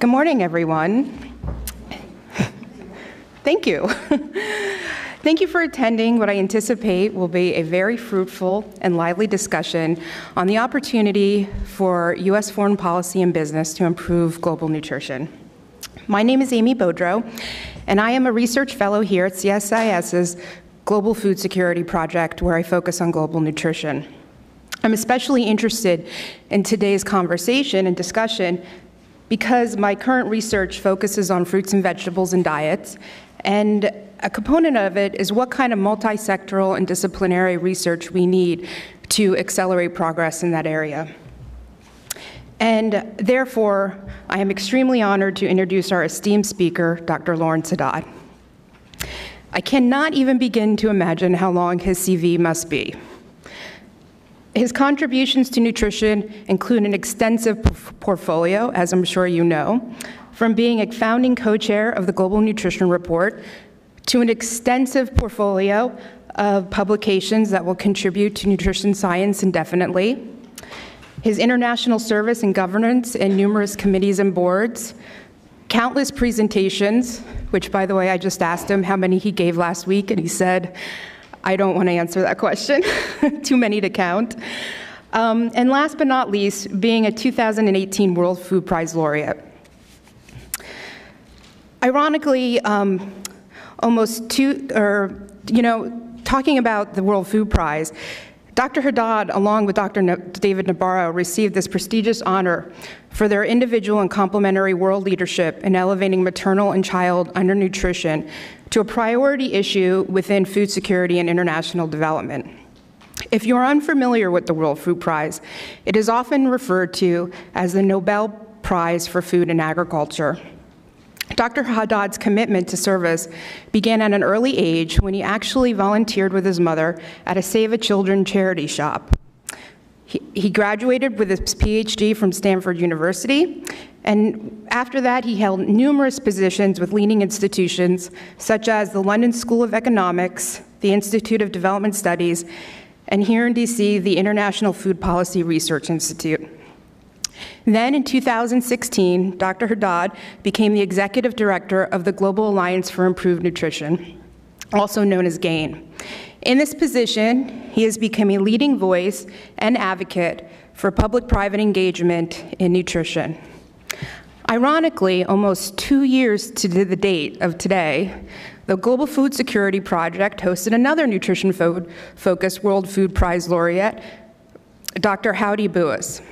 Good morning, everyone. Thank you. Thank you for attending what I anticipate will be a very fruitful and lively discussion on the opportunity for U.S. foreign policy and business to improve global nutrition. My name is Amy Beaudreault, and I am a research fellow here at CSIS's Global Food Security Project, where I focus on global nutrition. I'm especially interested in today's conversation and discussion because my current research focuses on fruits and vegetables and diets, and a component of it is what kind of multi-sectoral and disciplinary research we need to accelerate progress in that area. And therefore, I am extremely honored to introduce our esteemed speaker, Dr. Lawrence Haddad. I cannot even begin to imagine how long his CV must be. His contributions to nutrition include an extensive portfolio, as I'm sure you know, from being a founding co-chair of the Global Nutrition Report to an extensive portfolio of publications that will contribute to nutrition science indefinitely, his international service and governance in numerous committees and boards, countless presentations, which, by the way, I just asked him how many he gave last week, and he said, I don't want to answer that question. Too many to count. Um, and last but not least, being a 2018 World Food Prize laureate. Ironically, um, almost two, or, you know, talking about the World Food Prize, Dr. Haddad, along with Dr. David Nabarro, received this prestigious honor for their individual and complementary world leadership in elevating maternal and child undernutrition to a priority issue within food security and international development. If you're unfamiliar with the World Food Prize, it is often referred to as the Nobel Prize for Food and Agriculture. Dr. Haddad's commitment to service began at an early age when he actually volunteered with his mother at a Save a Children charity shop. He, he graduated with his PhD from Stanford University and after that, he held numerous positions with leading institutions such as the London School of Economics, the Institute of Development Studies, and here in DC, the International Food Policy Research Institute. Then in 2016, Dr. Haddad became the executive director of the Global Alliance for Improved Nutrition, also known as GAIN. In this position, he has become a leading voice and advocate for public-private engagement in nutrition. Ironically, almost two years to the date of today, the Global Food Security Project hosted another nutrition focused World Food Prize laureate, Dr. Howdy Bouis.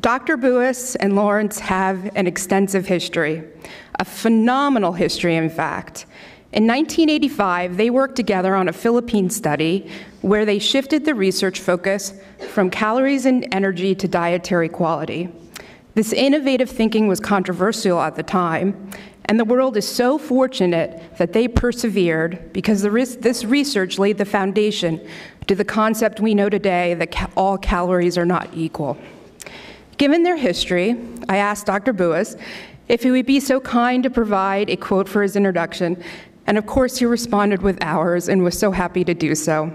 Dr. Bouis and Lawrence have an extensive history, a phenomenal history, in fact. In 1985, they worked together on a Philippine study where they shifted the research focus from calories and energy to dietary quality. This innovative thinking was controversial at the time, and the world is so fortunate that they persevered because this research laid the foundation to the concept we know today that ca all calories are not equal. Given their history, I asked Dr. Bouis if he would be so kind to provide a quote for his introduction, and of course he responded with ours and was so happy to do so.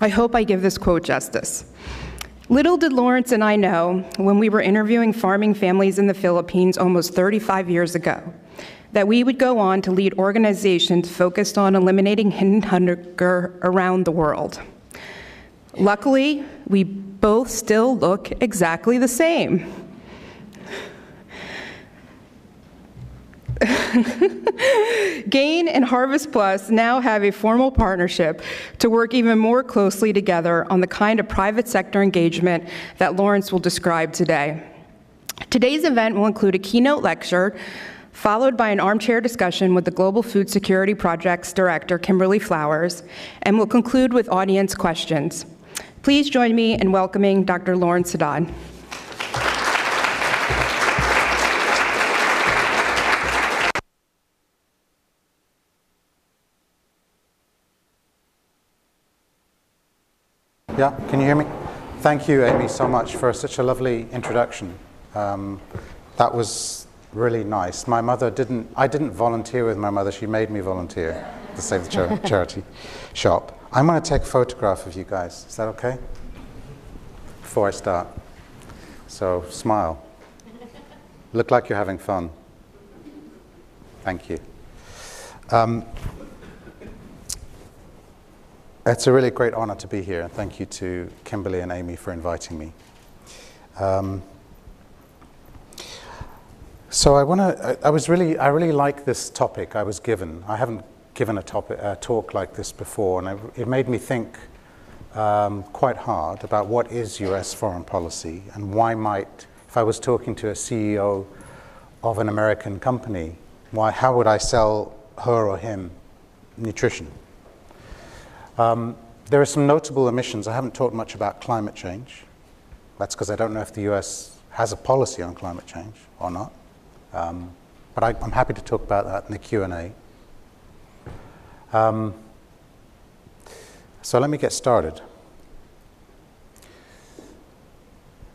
I hope I give this quote justice. Little did Lawrence and I know when we were interviewing farming families in the Philippines almost 35 years ago that we would go on to lead organizations focused on eliminating hidden hunger around the world. Luckily, we both still look exactly the same. GAIN and Harvest Plus now have a formal partnership to work even more closely together on the kind of private sector engagement that Lawrence will describe today. Today's event will include a keynote lecture followed by an armchair discussion with the Global Food Security Project's director, Kimberly Flowers, and will conclude with audience questions. Please join me in welcoming Dr. Lawrence Haddad. Yeah, can you hear me? Thank you, Amy, so much for such a lovely introduction. Um, that was really nice. My mother didn't, I didn't volunteer with my mother, she made me volunteer to Save the Char Charity shop. I'm going to take a photograph of you guys. Is that okay? Before I start. So, smile. Look like you're having fun. Thank you. Um, it's a really great honor to be here, and thank you to Kimberly and Amy for inviting me. Um, so I want to. I, I, was really. I really like this topic I was given. I haven't given a topic, a talk like this before, and I, it made me think um, quite hard about what is U.S. foreign policy and why might, if I was talking to a CEO of an American company, why, how would I sell her or him nutrition? Um, there are some notable emissions. I haven't talked much about climate change. That's because I don't know if the US has a policy on climate change or not. Um, but I, am happy to talk about that in the Q&A. Um, so let me get started.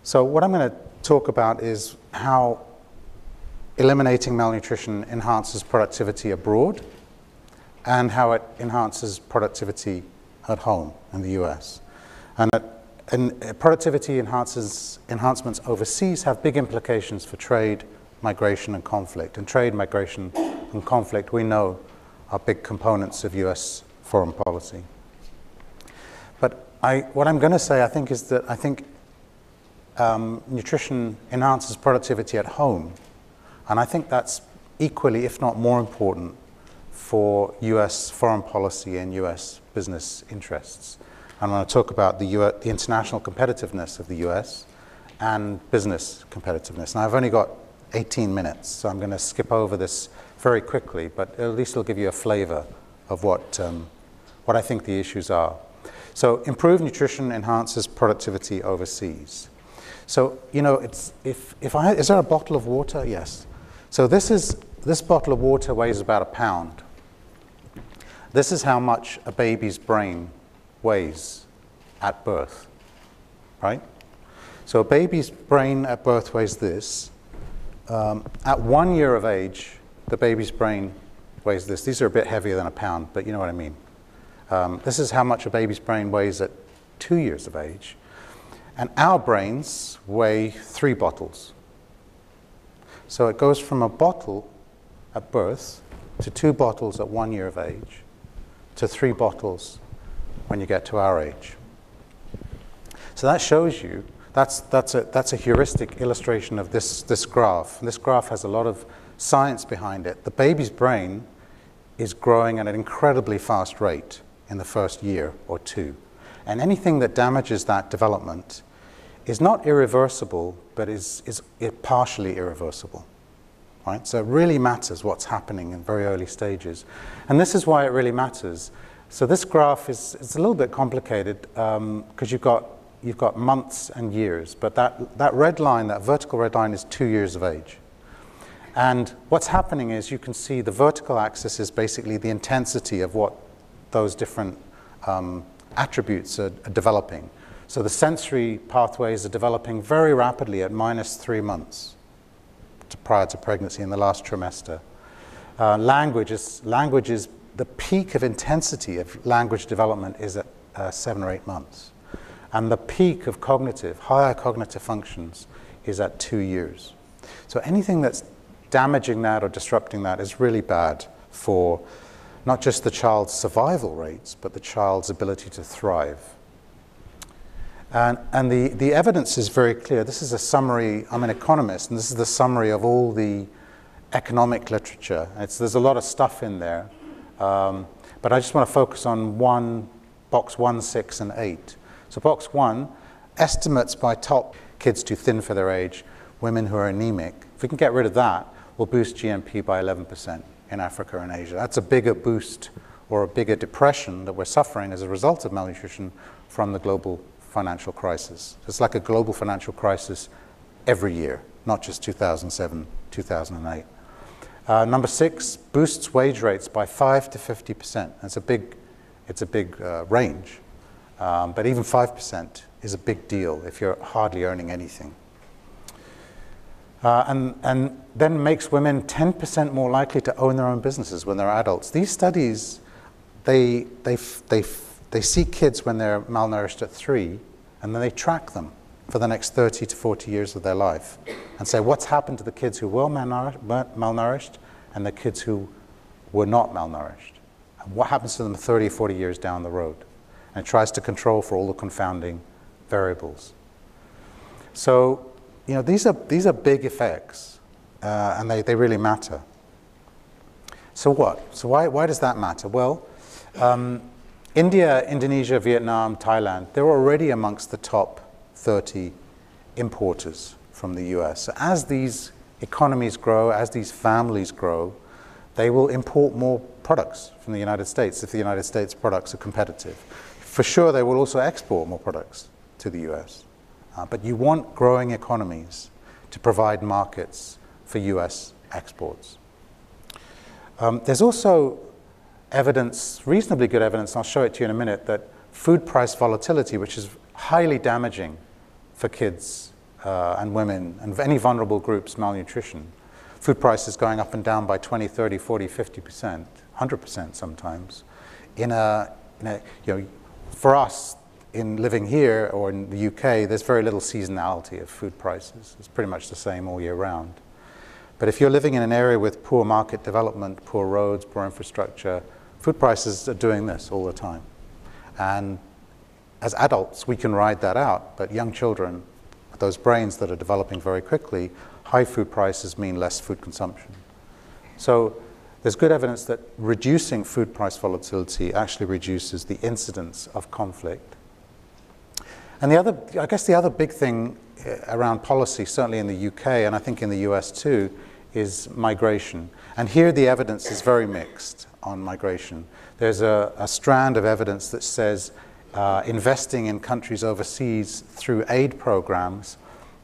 So what I'm going to talk about is how eliminating malnutrition enhances productivity abroad and how it enhances productivity at home in the US. And, that, and productivity enhances, enhancements overseas have big implications for trade, migration, and conflict. And trade, migration, and conflict, we know, are big components of US foreign policy. But I, what I'm going to say, I think, is that I think um, nutrition enhances productivity at home. And I think that's equally, if not more important, for US foreign policy and US business interests. I'm going to talk about the, US, the international competitiveness of the US and business competitiveness. Now, I've only got 18 minutes, so I'm going to skip over this very quickly, but at least it'll give you a flavor of what, um, what I think the issues are. So, improved nutrition enhances productivity overseas. So, you know, it's, if, if I, is there a bottle of water? Yes. So, this, is, this bottle of water weighs about a pound. This is how much a baby's brain weighs at birth, right? So, a baby's brain at birth weighs this. Um, at one year of age, the baby's brain weighs this. These are a bit heavier than a pound, but you know what I mean. Um, this is how much a baby's brain weighs at two years of age. And our brains weigh three bottles. So it goes from a bottle at birth to two bottles at one year of age to three bottles when you get to our age. So that shows you, that's, that's, a, that's a heuristic illustration of this, this graph. And this graph has a lot of science behind it. The baby's brain is growing at an incredibly fast rate in the first year or two. And anything that damages that development is not irreversible, but is, is partially irreversible. Right? So it really matters what's happening in very early stages. And this is why it really matters. So this graph is it's a little bit complicated because um, you've, got, you've got months and years, but that, that red line, that vertical red line, is two years of age. And what's happening is you can see the vertical axis is basically the intensity of what those different um, attributes are, are, developing. So the sensory pathways are developing very rapidly at minus three months to prior to pregnancy in the last trimester. Uh, language, is, language is the peak of intensity of language development is at uh, seven or eight months. And the peak of cognitive, higher cognitive functions, is at two years. So anything that's damaging that or disrupting that is really bad for not just the child's survival rates, but the child's ability to thrive. And, and the, the evidence is very clear. This is a summary, I'm an economist, and this is the summary of all the economic literature. It's, there's a lot of stuff in there, um, but I just want to focus on one, box one, six, and eight. So, box one, estimates by top kids too thin for their age, women who are anemic. If we can get rid of that, will boost GNP by 11% in Africa and Asia. That's a bigger boost or a bigger depression that we're suffering as a result of malnutrition from the global financial crisis. It's like a global financial crisis every year, not just 2007, 2008. Uh, number six, boosts wage rates by 5 to 50%. That's a big, it's a big uh, range. Um, but even 5% is a big deal if you're hardly earning anything. Uh, and, and then makes women 10% more likely to own their own businesses when they're adults. These studies, they, they, they, they see kids when they're malnourished at three, and then they track them for the next 30 to 40 years of their life and say what's happened to the kids who were malnourished and the kids who were not malnourished. And what happens to them 30 or 40 years down the road? And it tries to control for all the confounding variables. So, you know, these are, these are big effects, uh, and they, they really matter. So what? So why, why does that matter? Well, um, India, Indonesia, Vietnam, Thailand, they're already amongst the top 30 importers from the US. So as these economies grow, as these families grow, they will import more products from the United States if the United States products are competitive. For sure, they will also export more products to the US. Uh, but you want growing economies to provide markets for US exports. Um, there's also evidence, reasonably good evidence, I'll show it to you in a minute, that food price volatility, which is highly damaging for kids uh, and women and any vulnerable groups, malnutrition, food prices going up and down by 20, 30, 40, 50%, 100% sometimes, in a, in a you know, for us, in living here or in the UK, there's very little seasonality of food prices. It's pretty much the same all year round. But if you're living in an area with poor market development, poor roads, poor infrastructure, food prices are doing this all the time. And as adults, we can ride that out, but young children, those brains that are developing very quickly, high food prices mean less food consumption. So there's good evidence that reducing food price volatility actually reduces the incidence of conflict and the other, I guess the other big thing uh, around policy, certainly in the UK and I think in the US too, is migration. And here the evidence is very mixed on migration. There's a, a strand of evidence that says uh, investing in countries overseas through aid programs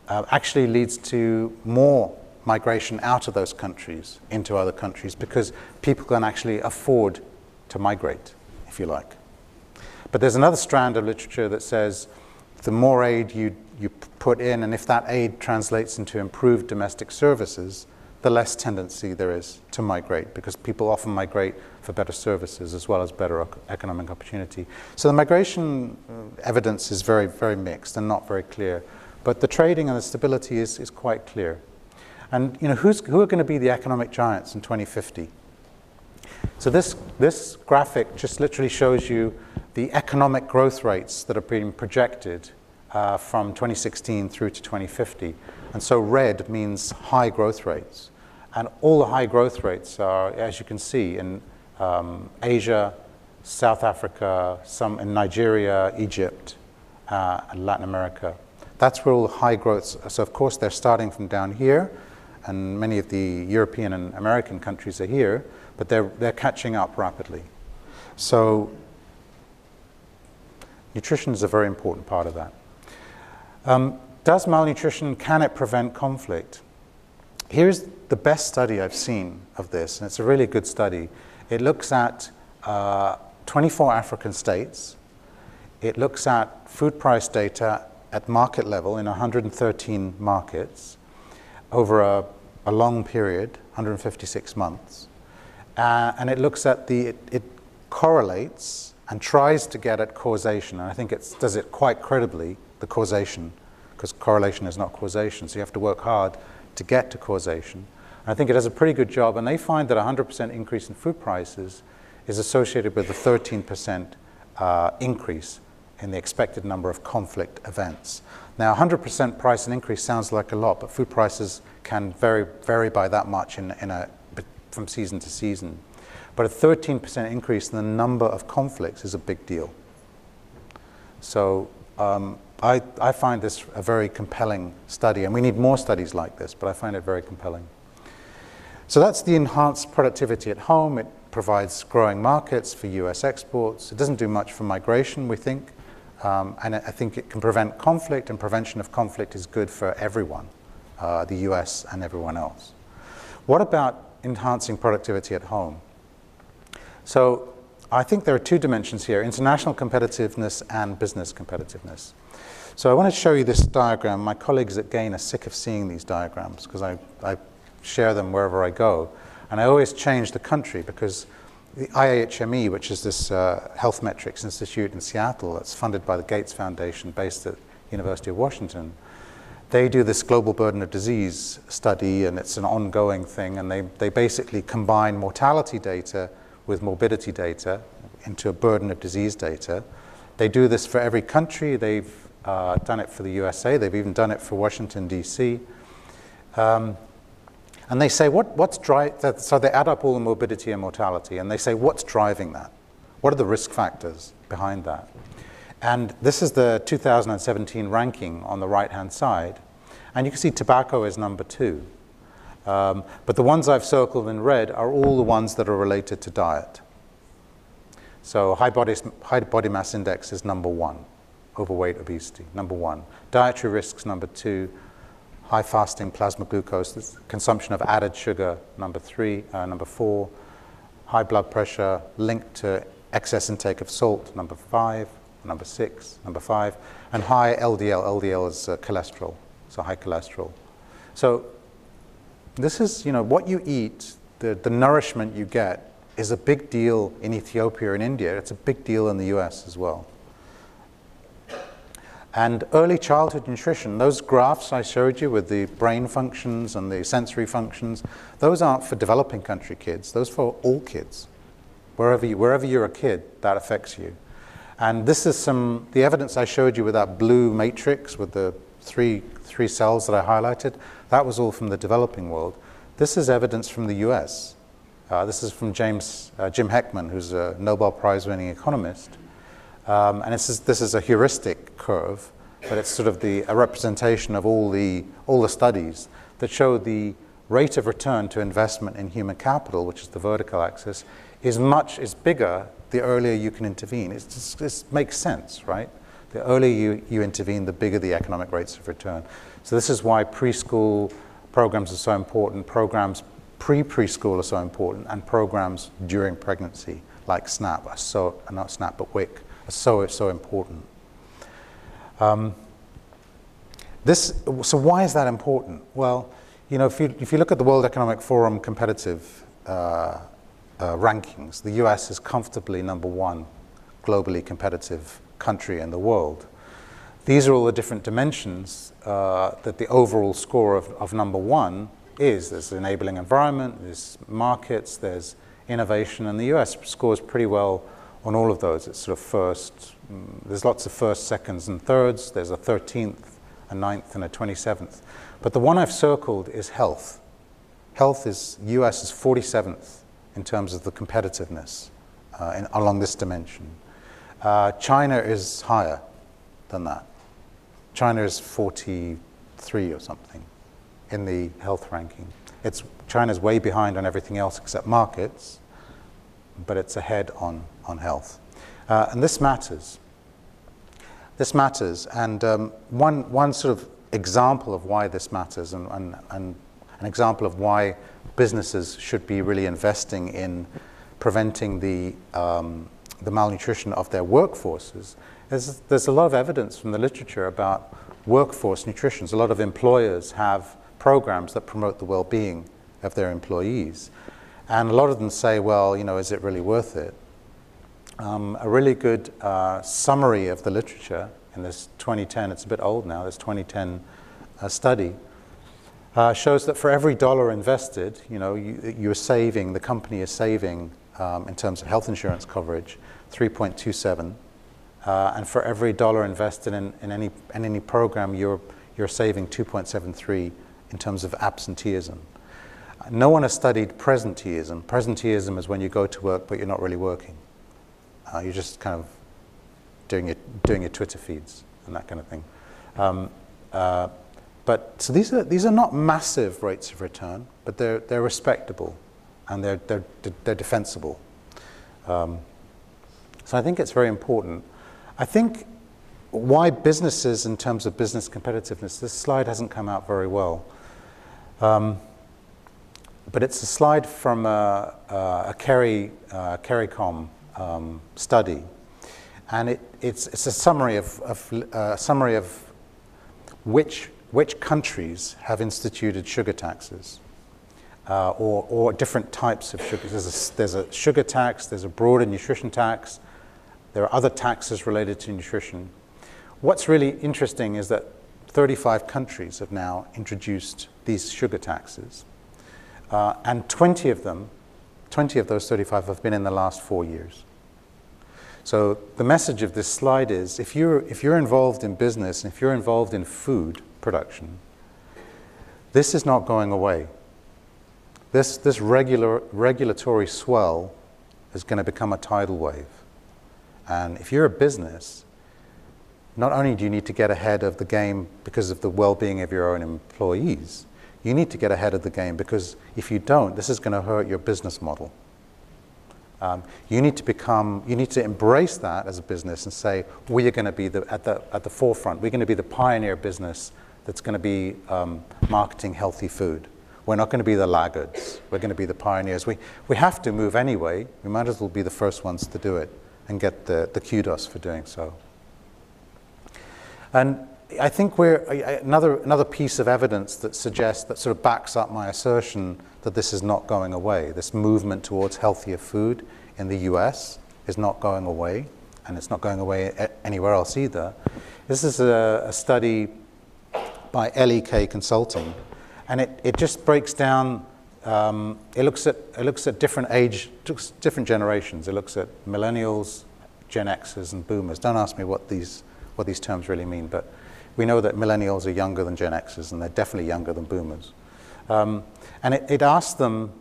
uh, actually leads to more migration out of those countries into other countries because people can actually afford to migrate, if you like. But there's another strand of literature that says the more aid you, you put in, and if that aid translates into improved domestic services, the less tendency there is to migrate because people often migrate for better services as well as better economic opportunity. So the migration uh, evidence is very, very mixed and not very clear. But the trading and the stability is, is quite clear. And you know, who's, who are going to be the economic giants in 2050? So this, this graphic just literally shows you the economic growth rates that are being projected uh, from 2016 through to 2050. And so red means high growth rates. And all the high growth rates are, as you can see, in um, Asia, South Africa, some in Nigeria, Egypt, uh, and Latin America. That's where all the high growths. So of course they're starting from down here, and many of the European and American countries are here, but they're, they're catching up rapidly. So Nutrition is a very important part of that. Um, does malnutrition, can it prevent conflict? Here's the best study I've seen of this, and it's a really good study. It looks at uh, 24 African states. It looks at food price data at market level in 113 markets over a, a long period, 156 months. Uh, and it looks at the, it, it correlates and tries to get at causation. And I think it does it quite credibly, the causation, because correlation is not causation. So you have to work hard to get to causation. And I think it does a pretty good job. And they find that 100% increase in food prices is associated with a 13% uh, increase in the expected number of conflict events. Now, 100% price and increase sounds like a lot, but food prices can vary, vary by that much in, in a, from season to season. But a 13% increase in the number of conflicts is a big deal. So um, I, I find this a very compelling study, and we need more studies like this, but I find it very compelling. So that's the enhanced productivity at home. It provides growing markets for US exports. It doesn't do much for migration, we think. Um, and I think it can prevent conflict, and prevention of conflict is good for everyone, uh, the US and everyone else. What about enhancing productivity at home? So I think there are two dimensions here, international competitiveness and business competitiveness. So I want to show you this diagram. My colleagues at GAIN are sick of seeing these diagrams because I, I share them wherever I go. And I always change the country because the IHME, which is this uh, health metrics institute in Seattle that's funded by the Gates Foundation based at University of Washington. They do this global burden of disease study, and it's an ongoing thing, and they, they basically combine mortality data with morbidity data into a burden of disease data. They do this for every country. They've uh, done it for the USA. They've even done it for Washington, D.C. Um, and they say, what, what's driving, so they add up all the morbidity and mortality, and they say, what's driving that? What are the risk factors behind that? And this is the 2017 ranking on the right hand side. And you can see tobacco is number two. Um, but the ones I've circled in red are all the ones that are related to diet. So high body, high body mass index is number one, overweight, obesity, number one. Dietary risks, number two. High fasting plasma glucose, consumption of added sugar, number three, uh, number four. High blood pressure linked to excess intake of salt, number five, number six, number five, and high LDL. LDL is uh, cholesterol, so high cholesterol. So this is, you know, what you eat, the, the nourishment you get is a big deal in Ethiopia and India. It's a big deal in the US as well. And early childhood nutrition, those graphs I showed you with the brain functions and the sensory functions, those aren't for developing country kids, those for all kids. Wherever, you, wherever you're a kid, that affects you. And this is some, the evidence I showed you with that blue matrix with the three, three cells that I highlighted, that was all from the developing world. This is evidence from the US. Uh, this is from James, uh, Jim Heckman, who's a Nobel Prize winning economist. Um, and this is, this is a heuristic curve, but it's sort of the, a representation of all the, all the studies that show the rate of return to investment in human capital, which is the vertical axis, is much is bigger the earlier you can intervene. It just, makes sense, right? The earlier you, you intervene, the bigger the economic rates of return. So this is why preschool programs are so important, programs pre-preschool are so important, and programs during pregnancy, like SNAP, so, not SNAP, but WIC, are so, so important. Um, this, so why is that important? Well, you know, if you, if you look at the World Economic Forum competitive uh, uh, rankings, the US is comfortably number one globally competitive country in the world. These are all the different dimensions uh, that the overall score of, of number one is. There's enabling environment, there's markets, there's innovation, and the US scores pretty well on all of those. It's sort of first, mm, there's lots of first, seconds, and thirds. There's a 13th, a ninth, and a 27th. But the one I've circled is health. Health is, US is 47th in terms of the competitiveness uh, in, along this dimension. Uh, China is higher than that. China is 43 or something in the health ranking. It's, China's way behind on everything else except markets, but it's ahead on, on health. Uh, and this matters. This matters. And um, one, one sort of example of why this matters and, and, and an example of why businesses should be really investing in preventing the, um, the malnutrition of their workforces. is there's a lot of evidence from the literature about workforce nutrition. A lot of employers have programs that promote the well-being of their employees. And a lot of them say, well, you know, is it really worth it? Um, a really good uh, summary of the literature in this 2010, it's a bit old now, this 2010 uh, study, uh, shows that for every dollar invested, you know, you, are saving, the company is saving, um, in terms of health insurance coverage, 3.27. Uh, and for every dollar invested in, in, any, in any program, you're, you're saving 2.73 in terms of absenteeism. No one has studied presenteeism. Presenteeism is when you go to work but you're not really working. Uh, you're just kind of doing your, doing your Twitter feeds and that kind of thing. Um, uh, but so these are, these are not massive rates of return, but they're, they're respectable and they're, they're, they're defensible. Um, so I think it's very important. I think why businesses, in terms of business competitiveness, this slide hasn't come out very well. Um, but it's a slide from a, a Kerry, uh, um, study. And it, it's, it's a summary of, of, uh, summary of which which countries have instituted sugar taxes uh, or, or, different types of sugar. There's a, there's a sugar tax, there's a broader nutrition tax, there are other taxes related to nutrition. what's really interesting is that 35 countries have now introduced these sugar taxes, uh, and 20 of them, 20 of those 35 have been in the last four years. So the message of this slide is if you're, if you're involved in business, if you're involved in food production, this is not going away. This, this regular, regulatory swell is going to become a tidal wave. And if you're a business, not only do you need to get ahead of the game because of the well being of your own employees, you need to get ahead of the game because if you don't, this is going to hurt your business model. Um, you need to become, you need to embrace that as a business and say, we are going to be the, at, the, at the forefront. We're going to be the pioneer business that's going to be um, marketing healthy food. We're not going to be the laggards. We're going to be the pioneers. We, we have to move anyway. We might as well be the first ones to do it and get the, the kudos for doing so. And I think we're another, another piece of evidence that suggests that sort of backs up my assertion that this is not going away. This movement towards healthier food in the US is not going away, and it's not going away anywhere else either. This is a, a study by LEK Consulting, and it, it just breaks down. Um, it looks at it looks at different age, different generations. It looks at millennials, Gen Xers, and Boomers. Don't ask me what these what these terms really mean, but we know that millennials are younger than Gen Xers, and they're definitely younger than Boomers. Um, and it, it asks them,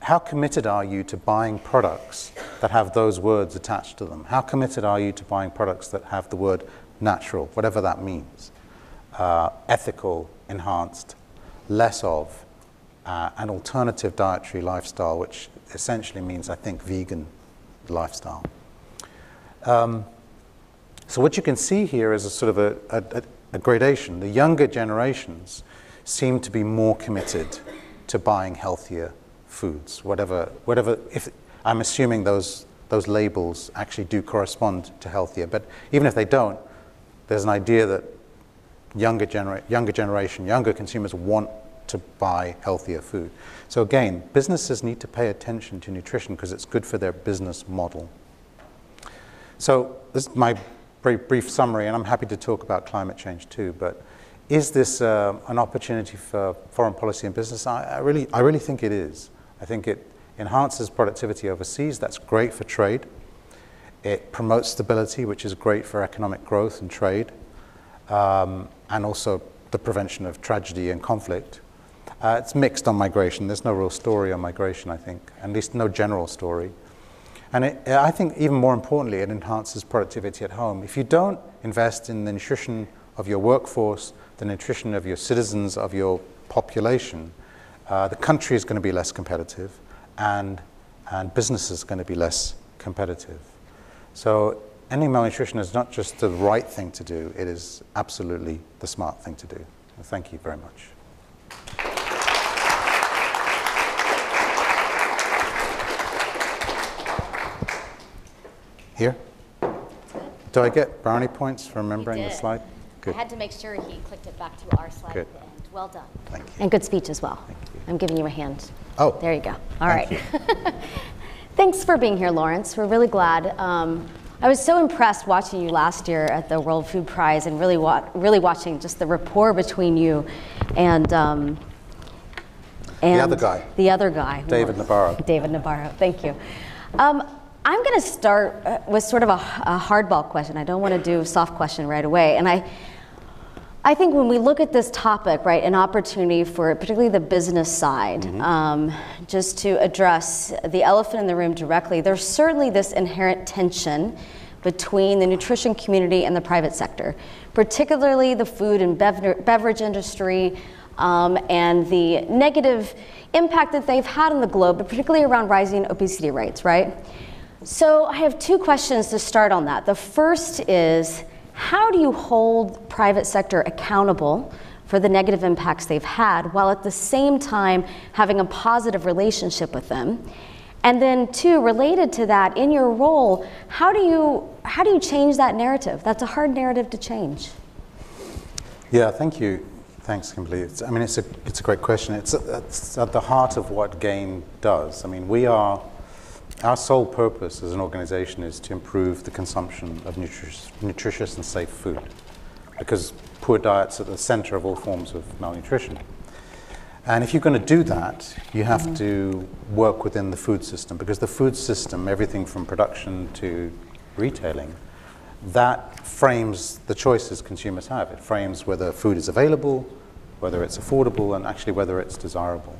how committed are you to buying products that have those words attached to them? How committed are you to buying products that have the word natural, whatever that means, uh, ethical, enhanced, less of, uh, an alternative dietary lifestyle, which essentially means, I think, vegan lifestyle. Um, so what you can see here is a sort of a, a, a gradation. The younger generations seem to be more committed to buying healthier foods, whatever, whatever. If I'm assuming those those labels actually do correspond to healthier, but even if they don't, there's an idea that younger, genera- younger generation, younger consumers want to buy healthier food. So again, businesses need to pay attention to nutrition because it's good for their business model. So this is my brief summary, and I'm happy to talk about climate change too. But is this uh, an opportunity for foreign policy and business? I, I, really, I really think it is. I think it enhances productivity overseas. That's great for trade. It promotes stability, which is great for economic growth and trade, um, and also the prevention of tragedy and conflict. Uh, it's mixed on migration. There's no real story on migration, I think, at least no general story. And it, I think even more importantly, it enhances productivity at home. If you don't invest in the nutrition of your workforce, the nutrition of your citizens, of your population, uh, the country is going to be less competitive and, and business is going to be less competitive. So ending malnutrition is not just the right thing to do, it is absolutely the smart thing to do. Thank you very much. Here? Do I get brownie points for remembering the slide? Good. I had to make sure he clicked it back to our slide good. Well done. Thank you. And good speech as well. I'm giving you a hand. Oh. There you go. All right. Thanks for being here, Lawrence. We're really glad. Um, I was so impressed watching you last year at the World Food Prize and really, wa- really watching just the rapport between you and, um, and the other guy. The other guy. David Nabarro. David Nabarro. Thank you. Um, I'm going to start uh, with sort of a, a hardball question. I don't want to do a soft question right away. And I, I think when we look at this topic, right, an opportunity for particularly the business side, mm-hmm. um, just to address the elephant in the room directly, there's certainly this inherent tension between the nutrition community and the private sector, particularly the food and beverage industry um, and the negative impact that they've had on the globe, but particularly around rising obesity rates, right? So I have two questions to start on that. The first is how do you hold private sector accountable for the negative impacts they've had while at the same time having a positive relationship with them? And then two, related to that, in your role, how do you how do you change that narrative? That's a hard narrative to change. Yeah, thank you. Thanks, Kimberly. It's, I mean, it's a, it's a great question. It's, it's at the heart of what GAIN does. I mean, we are our sole purpose as an organization is to improve the consumption of nutritious, nutritious and safe food. because poor diet's are at the center of all forms of malnutrition. And if you're going to do that, you have mm-hmm. to work within the food system because the food system, everything from production to retailing, that frames the choices consumers have. It frames whether food is available, whether it's affordable, and actually whether it's desirable.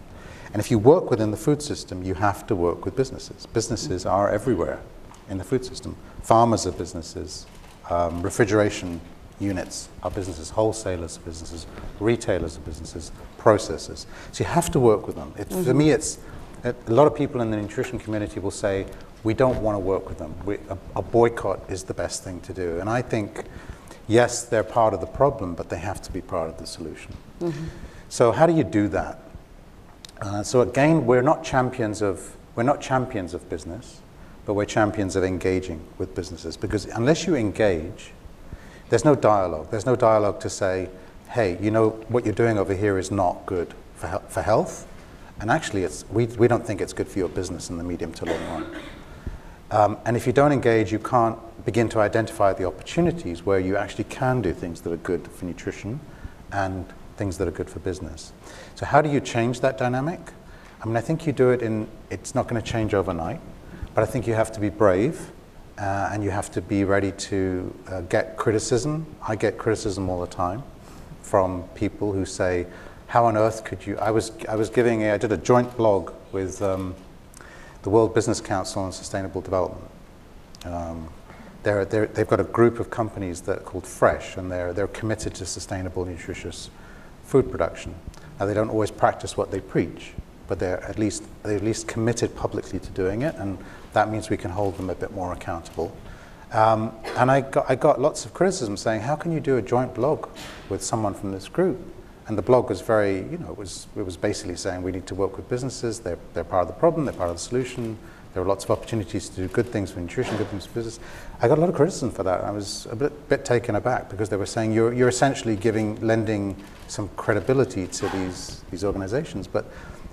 And if you work within the food system, you have to work with businesses. Businesses are everywhere in the food system. Farmers are businesses, um, refrigeration units are businesses, wholesalers are businesses, retailers are businesses, processors. So you have to work with them. It, mm-hmm. For me, it's a lot of people in the nutrition community will say, we don't want to work with them. We, a, a, boycott is the best thing to do. And I think, yes, they're part of the problem, but they have to be part of the solution. Mm-hmm. So how do you do that? Uh, so again, we're not champions of we're not champions of business, but we're champions of engaging with businesses because unless you engage, there's no dialogue. There's no dialogue to say, hey, you know, what you're doing over here is not good for, he- for health. And actually, it's, we, we don't think it's good for your business in the medium to long run. Um, and if you don't engage, you can't begin to identify the opportunities where you actually can do things that are good for nutrition and things that are good for business. So, how do you change that dynamic? I mean, I think you do it in, it's not going to change overnight, but I think you have to be brave uh, and you have to be ready to uh, get criticism. I get criticism all the time from people who say, "How on earth could you?" I was I was giving a, I did a joint blog with um, the World Business Council on Sustainable Development. Um, they're, they're, they've got a group of companies that are called Fresh, and they're they're committed to sustainable, nutritious food production. They don't always practice what they preach, but they're at least they're at least committed publicly to doing it, and that means we can hold them a bit more accountable. Um, and I got, I got lots of criticism saying, how can you do a joint blog with someone from this group? And the blog was very, you know, it was, it was basically saying we need to work with businesses, they're, they're part of the problem, they're part of the solution, there are lots of opportunities to do good things for nutrition, good things for business. I got a lot of criticism for that. I was a bit, bit taken aback because they were saying you're, you're essentially giving, lending some credibility to these, these organizations. But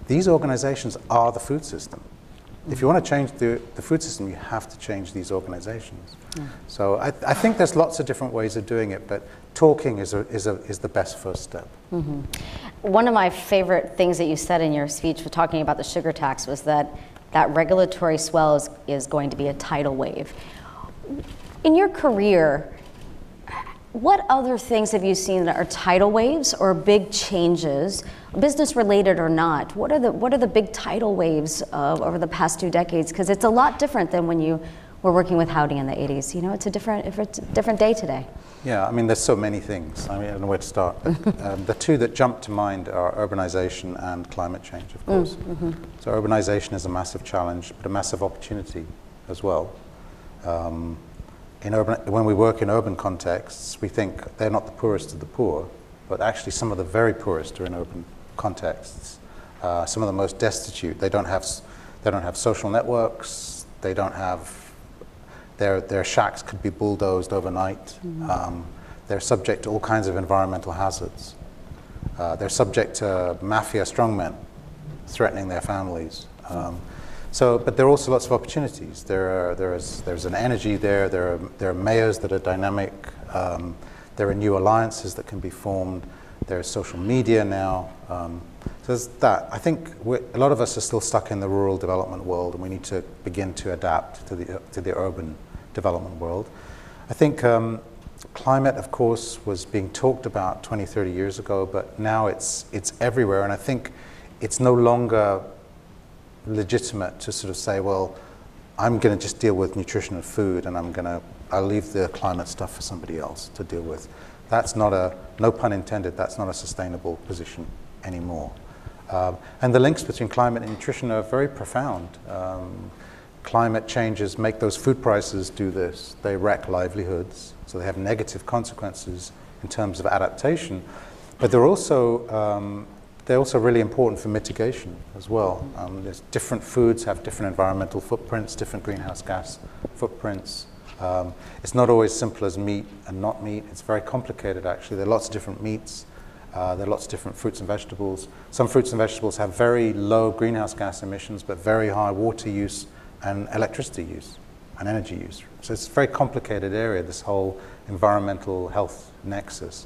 these organizations are the food system. If you want to change the, the food system, you have to change these organizations. Yeah. So I, I, think there's lots of different ways of doing it, but talking is, a, is, a, is the best first step. Mm-hmm. One of my favorite things that you said in your speech for talking about the sugar tax was that that regulatory swell is, is going to be a tidal wave. In your career, what other things have you seen that are tidal waves or big changes, business related or not? What are the what are the big tidal waves of, over the past two decades? Because it's a lot different than when you were working with Howdy in the 80s. You know, it's a different it's a different day today. Yeah, I mean, there's so many things. I mean, I don't know where to start. um, the two that jump to mind are urbanization and climate change, of course. Mm, mm-hmm. So urbanization is a massive challenge, but a massive opportunity as well. Um, in urban, when we work in urban contexts, we think they're not the poorest of the poor, but actually some of the very poorest are in urban contexts. Uh, some of the most destitute. They don't have, they don't have social networks. They don't have. Their their shacks could be bulldozed overnight. Mm-hmm. Um, they're subject to all kinds of environmental hazards. Uh, they're subject to mafia strongmen threatening their families. Um, so, but there are also lots of opportunities. There are, there is, there's an energy there. There are, there are mayors that are dynamic. Um, there are new alliances that can be formed. There's social media now. Um, so there's that. I think a lot of us are still stuck in the rural development world, and we need to begin to adapt to the, to the urban development world. I think um, climate, of course, was being talked about 20, 30 years ago, but now it's, it's everywhere, and I think it's no longer legitimate to sort of say, well, I'm going to just deal with nutrition and food, and I'm going to I'll leave the climate stuff for somebody else to deal with. That's not a no pun intended. That's not a sustainable position anymore. Um, and the links between climate and nutrition are very profound. Um, climate changes make those food prices do this. They wreck livelihoods, so they have negative consequences in terms of adaptation. But they're also um, they're also really important for mitigation as well. Um, there's different foods have different environmental footprints, different greenhouse gas footprints. Um, it's not always simple as meat and not meat. It's very complicated actually. There are lots of different meats. Uh, there are lots of different fruits and vegetables. Some fruits and vegetables have very low greenhouse gas emissions, but very high water use and electricity use. and energy use. So it's a very complicated area, this whole environmental health nexus.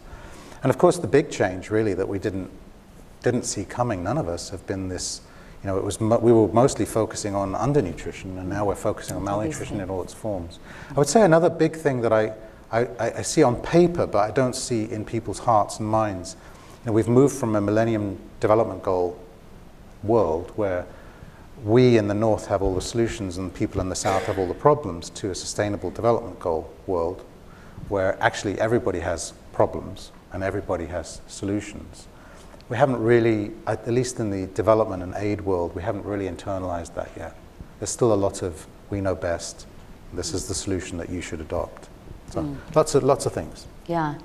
And of course, the big change really that we didn't, didn't see coming, none of us, have been this, you know, it was mo- we were mostly focusing on undernutrition, and now we're focusing on malnutrition in all its forms. I would say another big thing that I, I, I see on paper, but I don't see in people's hearts and minds, you know, we've moved from a Millennium Development Goal world where we in the north have all the solutions and people in the south have all the problems to a sustainable development goal world where actually everybody has problems and everybody has solutions. We haven't really, at least in the development and aid world, we haven't really internalized that yet. There's still a lot of we know best. This is the solution that you should adopt. So mm. lots of lots of things. Yeah.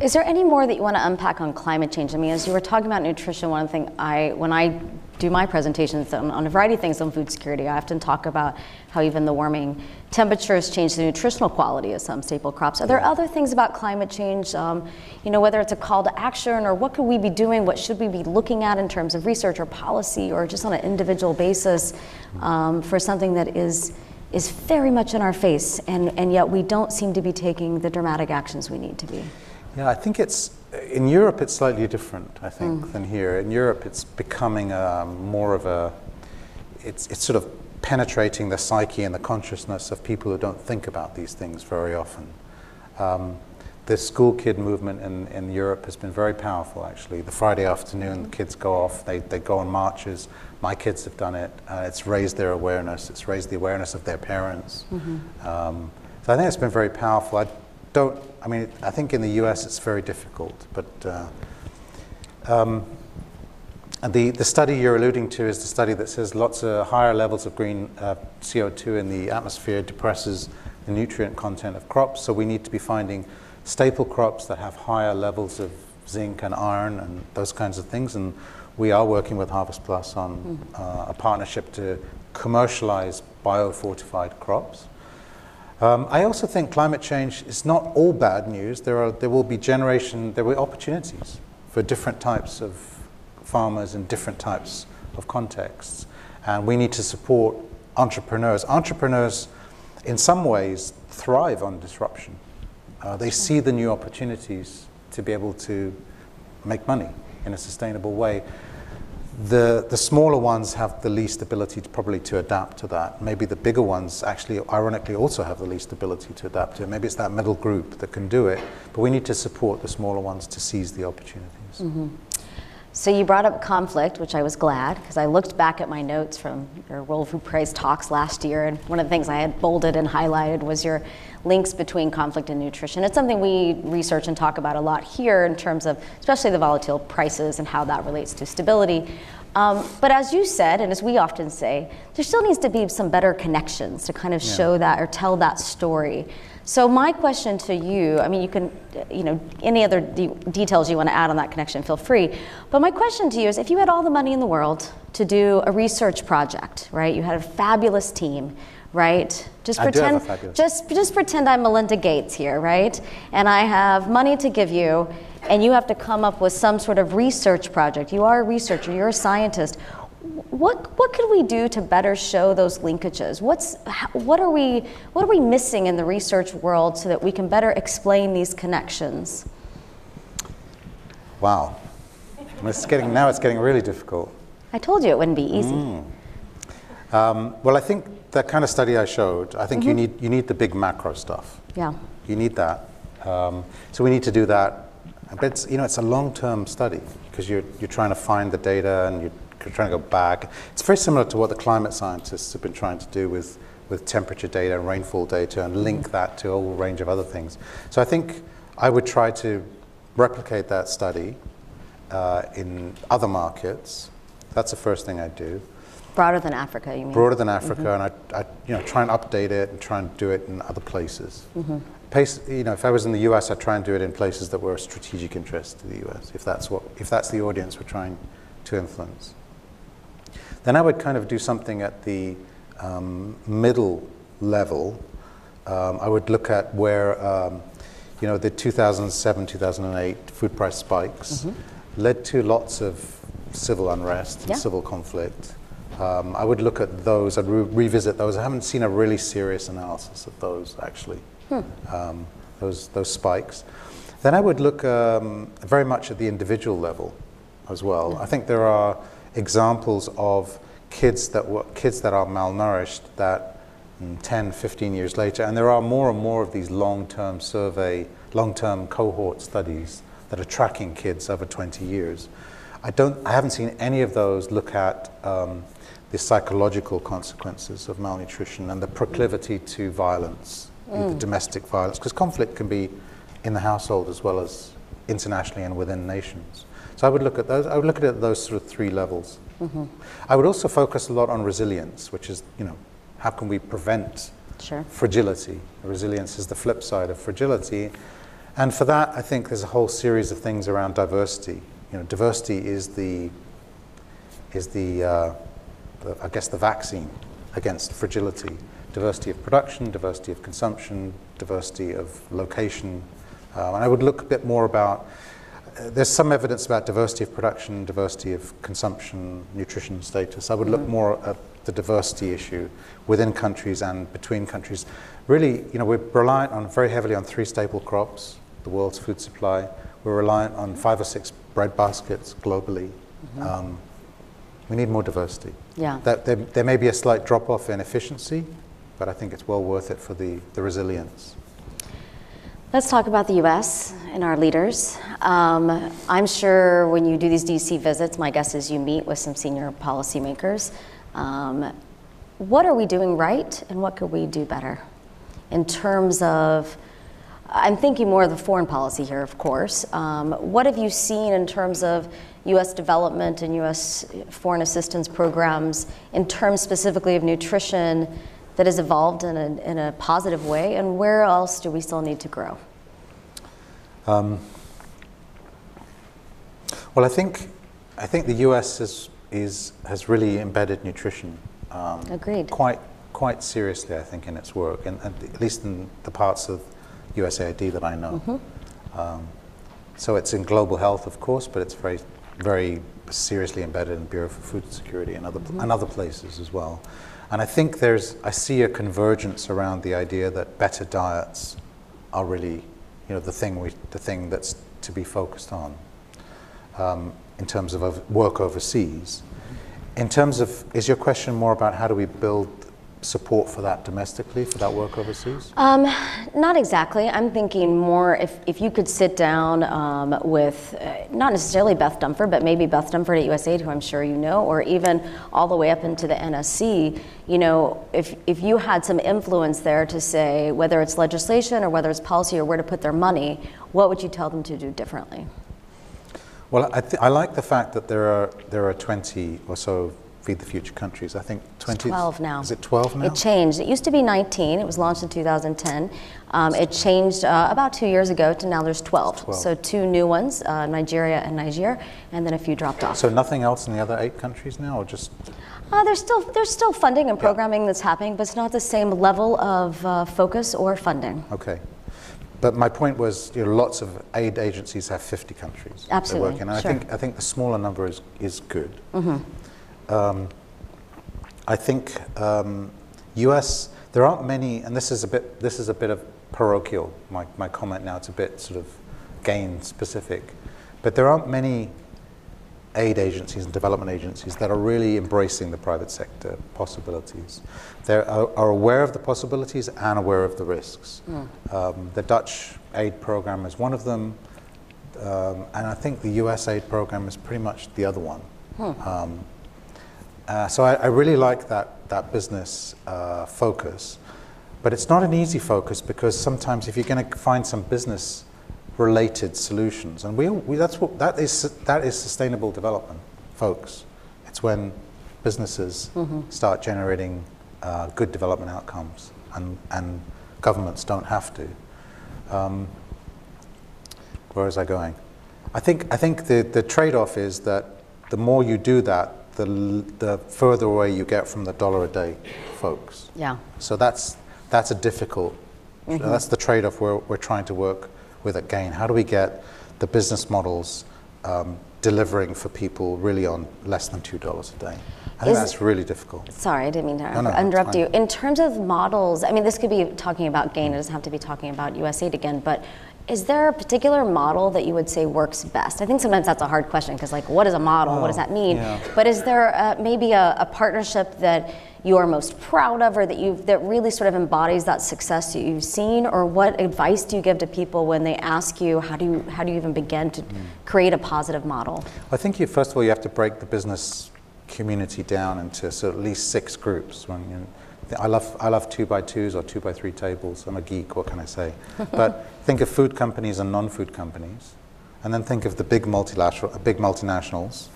Is there any more that you want to unpack on climate change? I mean, as you were talking about nutrition, one thing I, when I do my presentations on, on, a variety of things on food security, I often talk about how even the warming temperatures change the nutritional quality of some staple crops. Are there other things about climate change, um, you know, whether it's a call to action or what could we be doing, what should we be looking at in terms of research or policy or just on an individual basis um, for something that is, is very much in our face and, and yet we don't seem to be taking the dramatic actions we need to be? Yeah, I think it's in Europe. It's slightly different, I think, mm. than here. In Europe, it's becoming a, um, more of a. It's it's sort of penetrating the psyche and the consciousness of people who don't think about these things very often. Um, the school kid movement in, in Europe has been very powerful, actually. The Friday afternoon, the kids go off, they, they go on marches. My kids have done it. Uh, it's raised their awareness, it's raised the awareness of their parents. Mm-hmm. Um, so I think it's been very powerful. I don't I mean, I think in the US it's very difficult, but uh, um, the, the study you're alluding to is the study that says lots of higher levels of green uh, CO2 in the atmosphere depresses the nutrient content of crops. So we need to be finding staple crops that have higher levels of zinc and iron and those kinds of things. And we are working with HarvestPlus on mm. uh, a partnership to commercialize biofortified crops. Um, I also think climate change is not all bad news. There, are, there will be generation, there will be opportunities for different types of farmers in different types of contexts. And we need to support entrepreneurs. Entrepreneurs, in some ways, thrive on disruption. Uh, they see the new opportunities to be able to make money in a sustainable way the, the smaller ones have the least ability to probably to adapt to that. Maybe the bigger ones actually, ironically, also have the least ability to adapt to it. Maybe it's that middle group that can do it, but we need to support the smaller ones to seize the opportunities. Mm-hmm. So you brought up conflict, which I was glad because I looked back at my notes from your World Food Prize talks last year, and one of the things I had bolded and highlighted was your links between conflict and nutrition. It's something we research and talk about a lot here in terms of especially the volatile prices and how that relates to stability. Um, but as you said, and as we often say, there still needs to be some better connections to kind of yeah. show that or tell that story. So my question to you, I mean, you can, you know, any other de- details you want to add on that connection, feel free. But my question to you is, if you had all the money in the world to do a research project, right? You had a fabulous team, right? Just I pretend just just pretend I'm Melinda Gates here, right? And I have money to give you and you have to come up with some sort of research project. You are a researcher, you're a scientist. What what could we do to better show those linkages? What's what are we what are we missing in the research world so that we can better explain these connections? Wow. It's getting now it's getting really difficult. I told you it wouldn't be easy. Mm. Um, well, I think that kind of study I showed, I think mm-hmm. you need you need the big macro stuff. Yeah. You need that. Um, so we need to do that. But it's, you know, it's a long-term study because you're you're trying to find the data and you're trying to go back. It's very similar to what the climate scientists have been trying to do with with temperature data and rainfall data and link mm-hmm. that to a whole range of other things. So I think I would try to replicate that study uh, in other markets. That's the first thing I'd do. Broader than Africa, you mean? Broader than Africa, mm-hmm. and I, I, you know, try and update it and try and do it in other places. Mm-hmm. Pace, you know, if I was in the US, I'd try and do it in places that were of strategic interest to the US, if that's, what, if that's the audience we're trying to influence. Then I would kind of do something at the um, middle level. Um, I would look at where, um, you know, the 2007 2008 food price spikes mm-hmm. led to lots of civil unrest and yeah. civil conflict Um, I would look at those, I'd re- revisit those. I haven't seen a really serious analysis of those, actually, um, those, those spikes. Then I would look um, very much at the individual level as well. I think there are examples of kids that, were, kids that are malnourished that mm, 10, 15 years later, and there are more and more of these long-term survey, long-term cohort studies that are tracking kids over 20 years. I, don't, I haven't seen any of those look at um, the psychological consequences of malnutrition and the proclivity to violence, the domestic violence, because conflict can be in the household as well as internationally and within nations. So I would look at those. I would look at it at those sort of three levels. I would also focus a lot on resilience, which is, you know, how can we prevent Sure. fragility? Resilience is the flip side of fragility. And for that, I think there's a whole series of things around diversity. You know, diversity is the, is the, uh, the I guess, the vaccine against fragility. Diversity of production, diversity of consumption, diversity of location. Um, and I would look a bit more about, uh, there's some evidence about diversity of production, diversity of consumption, nutrition status. I would look more at the diversity issue within countries and between countries. Really, you know, we're reliant on very heavily on three staple crops, the world's food supply. We're reliant on five or six bread baskets globally. Um, we need more diversity. Yeah. That, there, there may be a slight drop off in efficiency, but I think it's well worth it for the, the resilience. Let's talk about the US and our leaders. Um, I'm sure when you do these DC visits, my guess is you meet with some senior policymakers. Um, what are we doing right and what could we do better in terms of? I'm thinking more of the foreign policy here, of course. Um, what have you seen in terms of US development and US foreign assistance programs in terms specifically of nutrition that has evolved in a, in a positive way, and where else do we still need to grow? Well, I think, I think the US is, is, has really embedded nutrition um, Agreed. quite, quite seriously, I think, in its work, and, and at least in the parts of USAID that I know. Mm-hmm. Um, so it's in global health, of course, but it's very, very seriously embedded in the Bureau for Food Security and other, and other places as well. And I think there's, I see a convergence around the idea that better diets are really, you know, the thing, we, the thing that's to be focused on um, in terms of work overseas. In terms of, is your question more about how do we build support for that domestically, for that work overseas? Um, not exactly. I'm thinking more if, if you could sit down um, with uh, not necessarily Beth Dunford, but maybe Beth Dunford at USAID, who I'm sure you know, or even all the way up into the NSC. You know, if, if you had some influence there to say whether it's legislation or whether it's policy or where to put their money, what would you tell them to do differently? Well, I, th- I like the fact that there are, there are 20 or so Feed the Future countries. I think 20. It's 12 now. Is it 12 now? It changed. It used to be 19. It was launched in 2010. Um, it changed uh, about two years ago to now there's 12. 12. So two new ones, uh, Nigeria and Niger, and then a few dropped off. so nothing else in the other eight countries now, or just Uh, there's still there's still funding and programming that's happening, but it's not the same level of uh, focus or funding. Okay. But my point was, you know, lots of aid agencies have 50 countries Absolutely, work in. And sure. I think, I think the smaller number is, is good. Um, I think um, US, there aren't many, and this is a bit, this is a bit of parochial, my, my comment now, it's a bit sort of GAIN specific. But there aren't many aid agencies and development agencies that are really embracing the private sector possibilities. They are, are aware of the possibilities and aware of the risks. Um, the Dutch aid program is one of them, um, and I think the US aid program is pretty much the other one. Um, uh, so I, I really like that, that business uh, focus. But it's not an easy focus because sometimes if you're going to find some business related solutions, and we, we, that's what, that, is, that is sustainable development, folks. It's when businesses start generating uh, good development outcomes and, and governments don't have to. Um, where was I going? I think, I think the, the trade off is that the more you do that, the, the further away you get from the dollar a day folks. Yeah. So that's, that's a difficult, that's the trade off we're, we're trying to work with at GAIN. How do we get the business models um, delivering for people really on less than $2 a day. I think Is- that's really difficult. Sorry, I didn't mean to No, no, interrupt you. In terms of models, I mean, this could be talking about GAIN, it doesn't have to be talking about USAID again, but is there a particular model that you would say works best? I think sometimes that's a hard question because, like, what is a model? what does that mean? yeah. But is there uh, maybe a, a partnership that you are most proud of or that you that really sort of embodies that success that you've seen? Or what advice do you give to people when they ask you, how do you, how do you even begin to create a positive model? I think you, first of all, you have to break the business community down into sort of at least six groups. When you I love, I love two by twos or two by three tables. I'm a geek, what can I say? but think of food companies and non-food companies, and then think of the big multilateral, uh, big multinationals,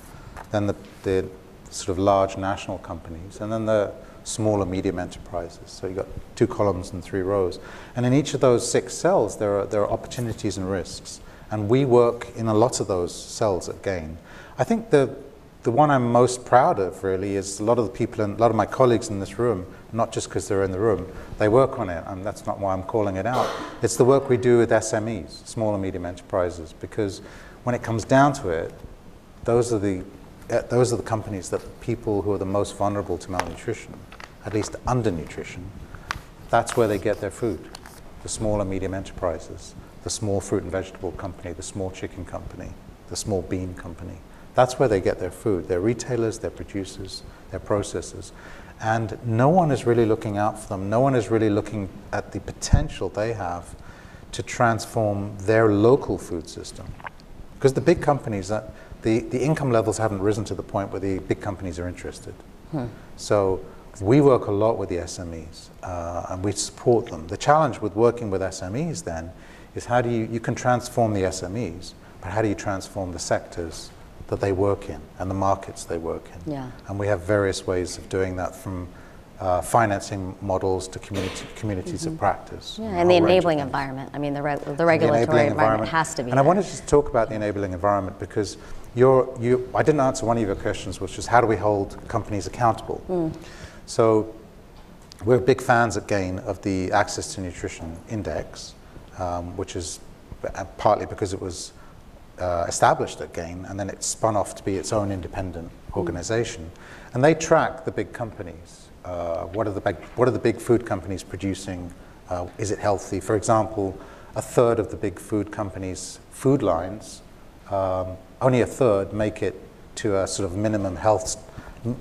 then the, the sort of large national companies, and then the smaller medium enterprises. So you've got two columns and three rows. And in each of those six cells, there are, there are opportunities and risks. And we work in a lot of those cells at GAIN. I think the, the one I'm most proud of really is a lot of the people, and a lot of my colleagues in this room, not just because they're in the room, they work on it, and that's not why I'm calling it out. It's the work we do with SMEs, small and medium enterprises, because when it comes down to it, those are the uh, those are the companies that people who are the most vulnerable to malnutrition, at least undernutrition, that's where they get their food. The small and medium enterprises, the small fruit and vegetable company, the small chicken company, the small bean company. That's where they get their food. They're retailers, they're producers, they're processors. And no one is really looking out for them. No one is really looking at the potential they have to transform their local food system. Because the big companies, the, the income levels haven't risen to the point where the big companies are interested. So we work a lot with the SMEs uh, and we support them. The challenge with working with SMEs then is how do you, you can transform the SMEs, but how do you transform the sectors that they work in and the markets they work in? Yeah. And we have various ways of doing that from uh, financing models to community, communities of practice. Yeah, a and the of enabling environment. I mean, the, reg- the the regulatory enabling environment, has to be And I wanted to talk about the enabling environment because you're, you, I didn't answer one of your questions, which is how do we hold companies accountable? Hmm. So we're big fans at GAIN of the Access to Nutrition Index, um, which is uh, partly because it was uh, established at GAIN and then it spun off to be its own independent organization. And they track the big companies. Uh, what, are the big, what are the big food companies producing? Uh, is it healthy? For example, a third of the big food companies' food lines, um, only a third make it to a sort of minimum health,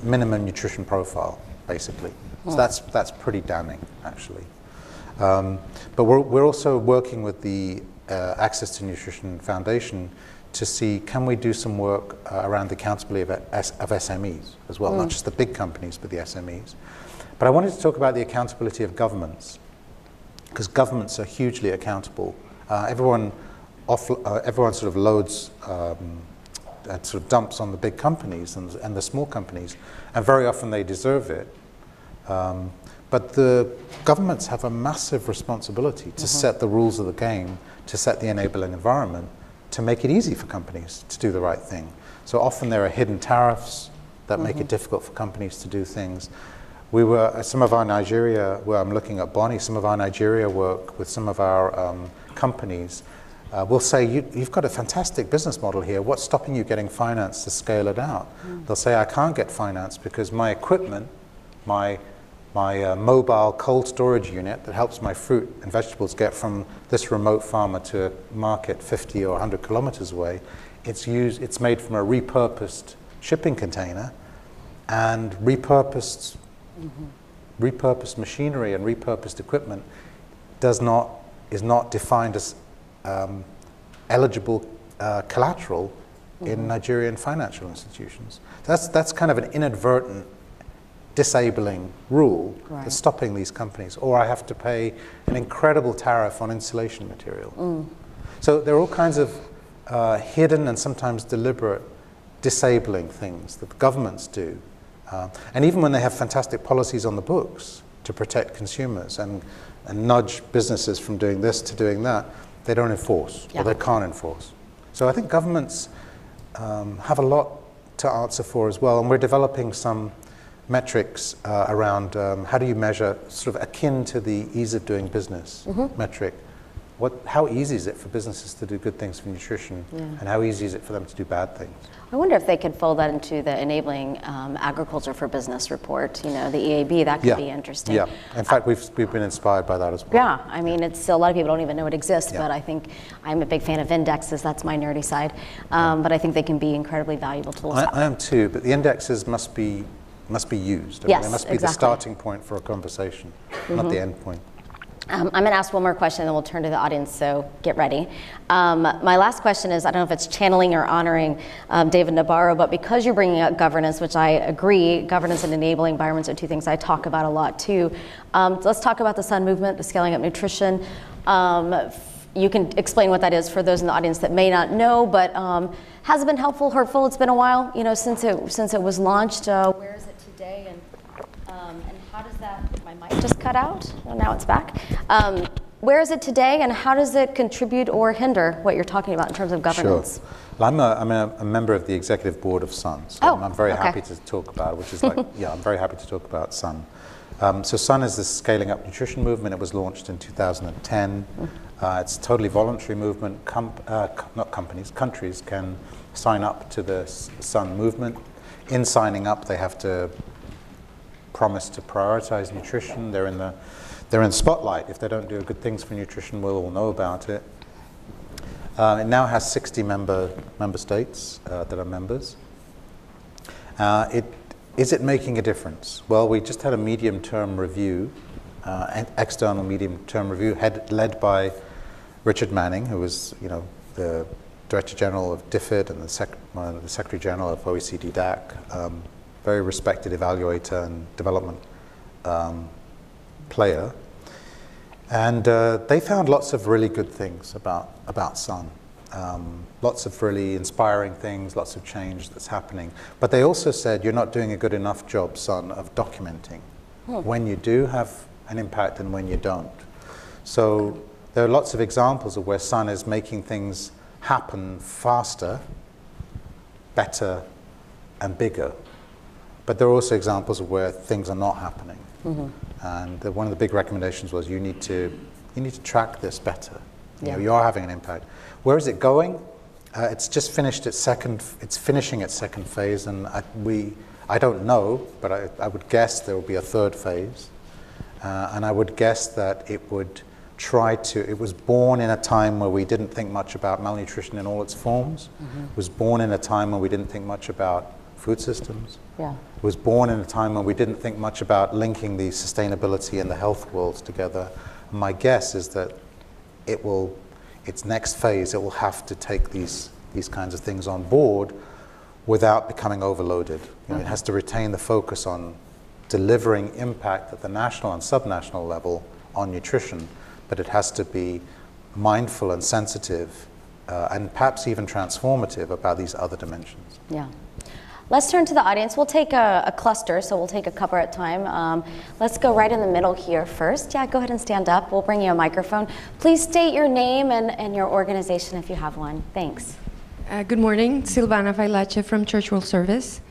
minimum nutrition profile, basically. So that's, that's pretty damning, actually. Um, but we're, we're also working with the uh, Access to Nutrition Foundation to see can we do some work uh, around the accountability of, S- of SMEs as well, not just the big companies, but the SMEs. But I wanted to talk about the accountability of governments because governments are hugely accountable. Uh, everyone, off, uh, everyone sort of loads, um, and sort of dumps on the big companies and, and the small companies, and very often they deserve it. Um, but the governments have a massive responsibility to set the rules of the game, to set the enabling environment, to make it easy for companies to do the right thing. So often there are hidden tariffs that make it difficult for companies to do things. We were, some of our Nigeria, where I'm looking at Bonnie, some of our Nigeria work with some of our um, companies uh, will say, you, You've got a fantastic business model here. What's stopping you getting finance to scale it out? They'll say, I can't get finance because my equipment, my, my uh, mobile cold storage unit that helps my fruit and vegetables get from this remote farmer to a market 50 or 100 kilometers away, it's, used, it's made from a repurposed shipping container and repurposed repurposed machinery and repurposed equipment does not is not defined as um, eligible uh, collateral in Nigerian financial institutions. That's that's kind of an inadvertent disabling rule Right. that's stopping these companies. Or I have to pay an incredible tariff on insulation material. So there are all kinds of uh, hidden and sometimes deliberate disabling things that the governments do. Uh, and even when they have fantastic policies on the books to protect consumers and, and nudge businesses from doing this to doing that, they don't enforce Yeah. or they can't enforce. So I think governments um, have a lot to answer for as well. And we're developing some metrics uh, around um, how do you measure, sort of akin to the ease of doing business metric. what, how easy is it for businesses to do good things for nutrition, and how easy is it for them to do bad things? I wonder if they could fold that into the enabling um, agriculture for business report. You know, the EAB. That could yeah. be interesting. Yeah. In fact, we've, we've been inspired by that as well. Yeah, I mean, it's a lot of people don't even know it exists, Yeah. but I think I'm a big fan of indexes. That's my nerdy side. Um, But I think they can be incredibly valuable tools. I, I am too, but the indexes must be must be used. I mean, Yes, they must be the starting point for a conversation, not the end point. Um, I'm going to ask one more question, and then we'll turn to the audience, so get ready. Um, my last question is I don't know if it's channeling or honoring um, David Nabarro, but because you're bringing up governance, which I agree, governance and enabling environments are two things I talk about a lot too. Um, let's talk about the Sun Movement, the Scaling Up Nutrition. Um, you can explain what that is for those in the audience that may not know, but um, has it been helpful, hurtful? It's been a while, you know, since it since it was launched. Uh, where is it today, and um, and how does that? Just cut out. Oh, now it's back. Um, where is it today, and how does it contribute or hinder what you're talking about in terms of governance? Sure. Well, I'm, a, I'm a, a member of the executive board of Sun, so Oh, I'm, I'm very okay. happy to talk about which is like, yeah, I'm very happy to talk about Sun. Um, so Sun is the scaling up nutrition movement. It was launched in 2010. Uh, it's a totally voluntary movement. Com- uh, not companies, countries can sign up to the Sun movement. In signing up, they have to promise to prioritize nutrition. They're in the they're in spotlight. If they don't do good things for nutrition, we'll all know about it. Uh, it now has 60 member member states uh, that are members. Uh, it is it making a difference? Well, we just had a medium-term review, uh, external medium-term review, head, led by Richard Manning, who was you know the Director General of DFID and the, sec- the Secretary General of OECD DAC, um, very respected evaluator and development um, player. And uh, they found lots of really good things about, about Sun. Um, lots of really inspiring things, lots of change that's happening. But they also said you're not doing a good enough job, Sun, of documenting when you do have an impact and when you don't. So there are lots of examples of where Sun is making things happen faster, better, and bigger. But there are also examples of where things are not happening. And the, one of the big recommendations was you need to, you need to track this better. You, know, you are having an impact. Where is it going? Uh, it's just finished its second, it's finishing its second phase, and I, we, I don't know, but I, I would guess there will be a third phase. Uh, and I would guess that it would try to, it was born in a time where we didn't think much about malnutrition in all its forms. It was born in a time when we didn't think much about food systems. Yeah. It was born in a time when we didn't think much about linking the sustainability and the health worlds together. And my guess is that it will, its next phase, it will have to take these, these kinds of things on board without becoming overloaded. You know, It has to retain the focus on delivering impact at the national and subnational level on nutrition, but it has to be mindful and sensitive uh, and perhaps even transformative about these other dimensions. Yeah. Let's turn to the audience. We'll take a, a cluster, so we'll take a couple at a time. Um, let's go right in the middle here first. Yeah, go ahead and stand up. We'll bring you a microphone. Please state your name and, and your organization if you have one. Thanks. Uh, good morning, Silvana Vailache from Church World Service.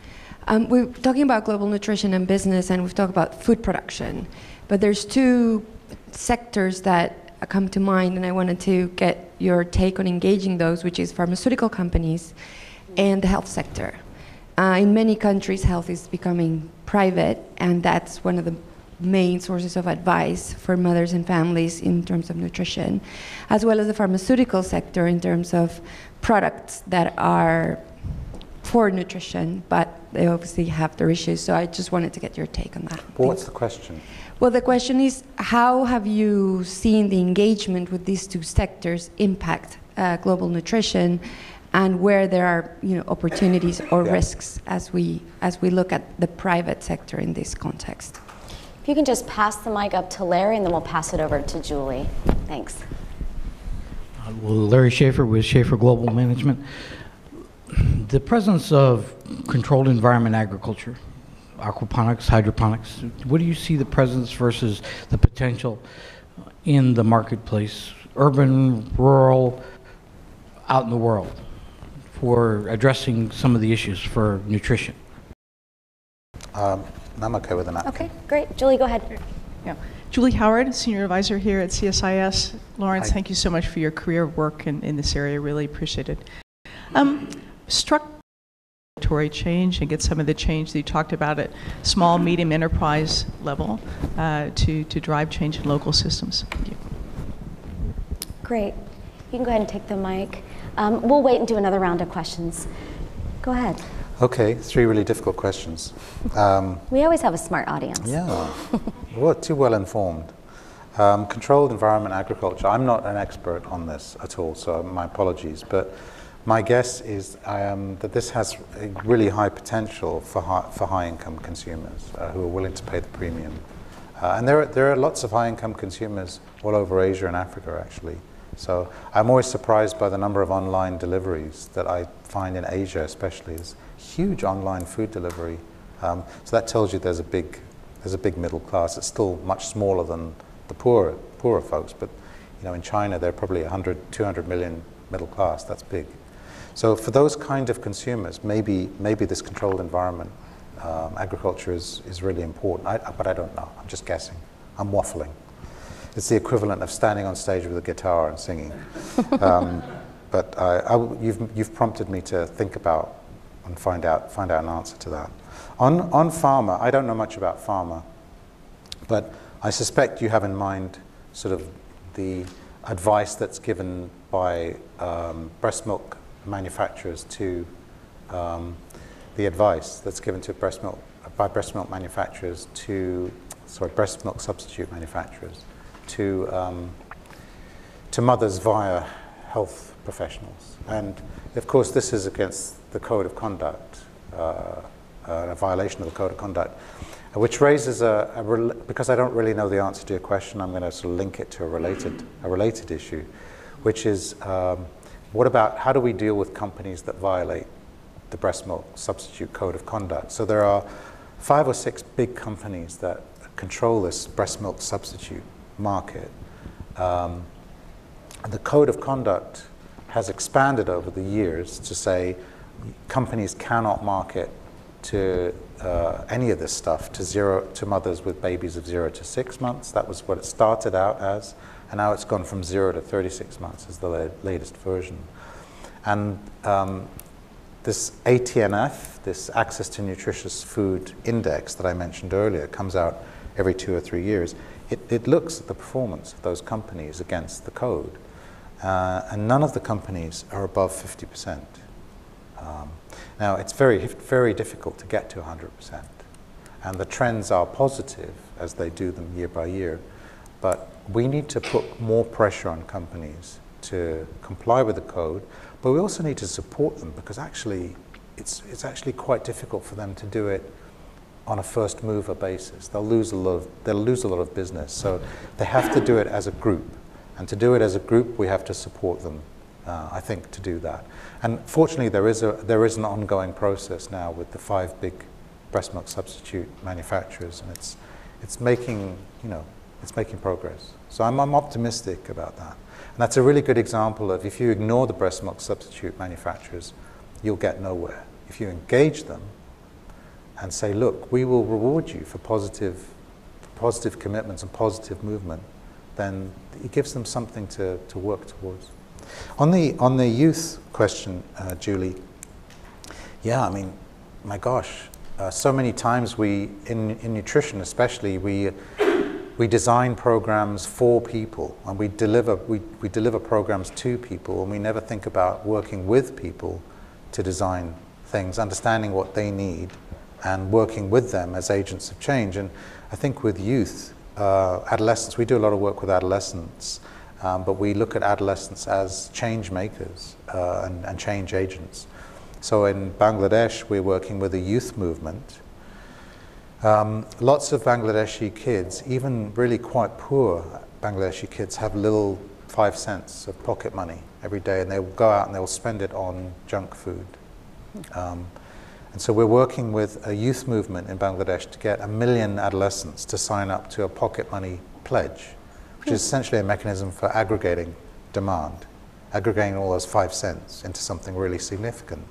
Um, we're talking about global nutrition and business, and we've talked about food production. But there's two sectors that come to mind, and I wanted to get your take on engaging those, which is pharmaceutical companies and the health sector. Uh, in many countries, health is becoming private, and that's one of the main sources of advice for mothers and families in terms of nutrition, as well as the pharmaceutical sector in terms of products that are for nutrition, but they obviously have their issues. So I just wanted to get your take on that. Well, what's the question? Well, the question is how have you seen the engagement with these two sectors impact uh, global nutrition and where there are you know, opportunities or Yeah. risks as we, as we look at the private sector in this context? If you can just pass the mic up to Larry, and then we'll pass it over to Julie. Thanks. Uh, Well, Larry Schaefer with Schaefer Global Management. The presence of controlled environment agriculture, aquaponics, hydroponics, what do you see the presence versus the potential in the marketplace, urban, rural, out in the world, for addressing some of the issues for nutrition? Um, I'm okay with an app. Okay, great. Julie, go ahead. Yeah. Julie Howard, Senior Advisor here at CSIS. Lawrence, Hi. thank you so much for your career work in, in this area. Really appreciate it. Um, struck regulatory change and get some of the change that you talked about at small, medium enterprise level uh, to, to drive change in local systems. Thank you. Great. You can go ahead and take the mic. Um, we'll wait and do another round of questions. Go ahead. Okay, three really difficult questions. Um, We always have a smart audience. yeah, well, too well informed. Um, controlled environment agriculture. I'm not an expert on this at all, so my apologies. But my guess is um, that this has a really high potential for high, for high-income consumers uh, who are willing to pay the premium. Uh, and there are, there are lots of high-income consumers all over Asia and Africa, actually. So I'm always surprised by the number of online deliveries that I find in Asia, especially. There's huge online food delivery. Um, so that tells you there's a big, there's a big middle class. It's still much smaller than the poorer, poorer folks, but you know, in China, they're probably 100, 200 million middle class. That's big. So for those kind of consumers, maybe, maybe this controlled environment um, agriculture is, is really important. I, but I don't know. I'm just guessing. I'm waffling. It's the equivalent of standing on stage with a guitar and singing. Um, but I, I you've, you've prompted me to think about and find out, find out an answer to that. On, on pharma, I don't know much about pharma, but I suspect you have in mind sort of the advice that's given by um, breast milk manufacturers to um, the advice that's given to breast milk by breast milk manufacturers to sorry breast milk substitute manufacturers to um, to mothers via health professionals. And of course, this is against the code of conduct, uh, uh, a violation of the code of conduct, which raises a, a because I don't really know the answer to your question, I'm going to sort of link it to a related, a related issue, which is um, what about how do we deal with companies that violate the breast milk substitute code of conduct? So there are five or six big companies that control this breast milk substitute market. Um, the code of conduct has expanded over the years to say companies cannot market to uh, any of this stuff to zero to mothers with babies of zero to six months. That was what it started out as, and now it's gone from zero to 36 months as the la- latest version. And um, this ATNF, this Access to Nutritious Food Index that I mentioned earlier, comes out every two or three years. It, it looks at the performance of those companies against the code. Uh, and none of the companies are above 50%. Um, now, it's very, very difficult to get to 100%. And the trends are positive as they do them year by year. But we need to put more pressure on companies to comply with the code, but we also need to support them because actually it's, it's actually quite difficult for them to do it on a first mover basis. They'll lose a lot of, they'll lose a lot of business. So they have to do it as a group. And to do it as a group, we have to support them, uh, I think, to do that. And fortunately, there is, a, there is an ongoing process now with the five big breast milk substitute manufacturers, and it's, it's, making, you know, it's making progress. So I'm, I'm optimistic about that. And that's a really good example of if you ignore the breast milk substitute manufacturers, you'll get nowhere. If you engage them and say, look, we will reward you for positive, positive commitments and positive movement, then it gives them something to, to work towards. On the, on the youth question, uh, Julie, yeah, I mean, my gosh, uh, so many times we, in, in nutrition especially, we, we design programs for people and we deliver, we, we deliver programs to people and we never think about working with people to design things, understanding what they need and working with them as agents of change. And I think with youth, uh, adolescents, we do a lot of work with adolescents, um, but we look at adolescents as change makers uh, and, and change agents. So in Bangladesh, we're working with a youth movement. Um, lots of Bangladeshi kids, even really quite poor Bangladeshi kids, have little five cents of pocket money every day, and they'll go out and they'll spend it on junk food. Um, and so we're working with a youth movement in Bangladesh to get a million adolescents to sign up to a pocket money pledge, which is essentially a mechanism for aggregating demand, aggregating all those five cents into something really significant.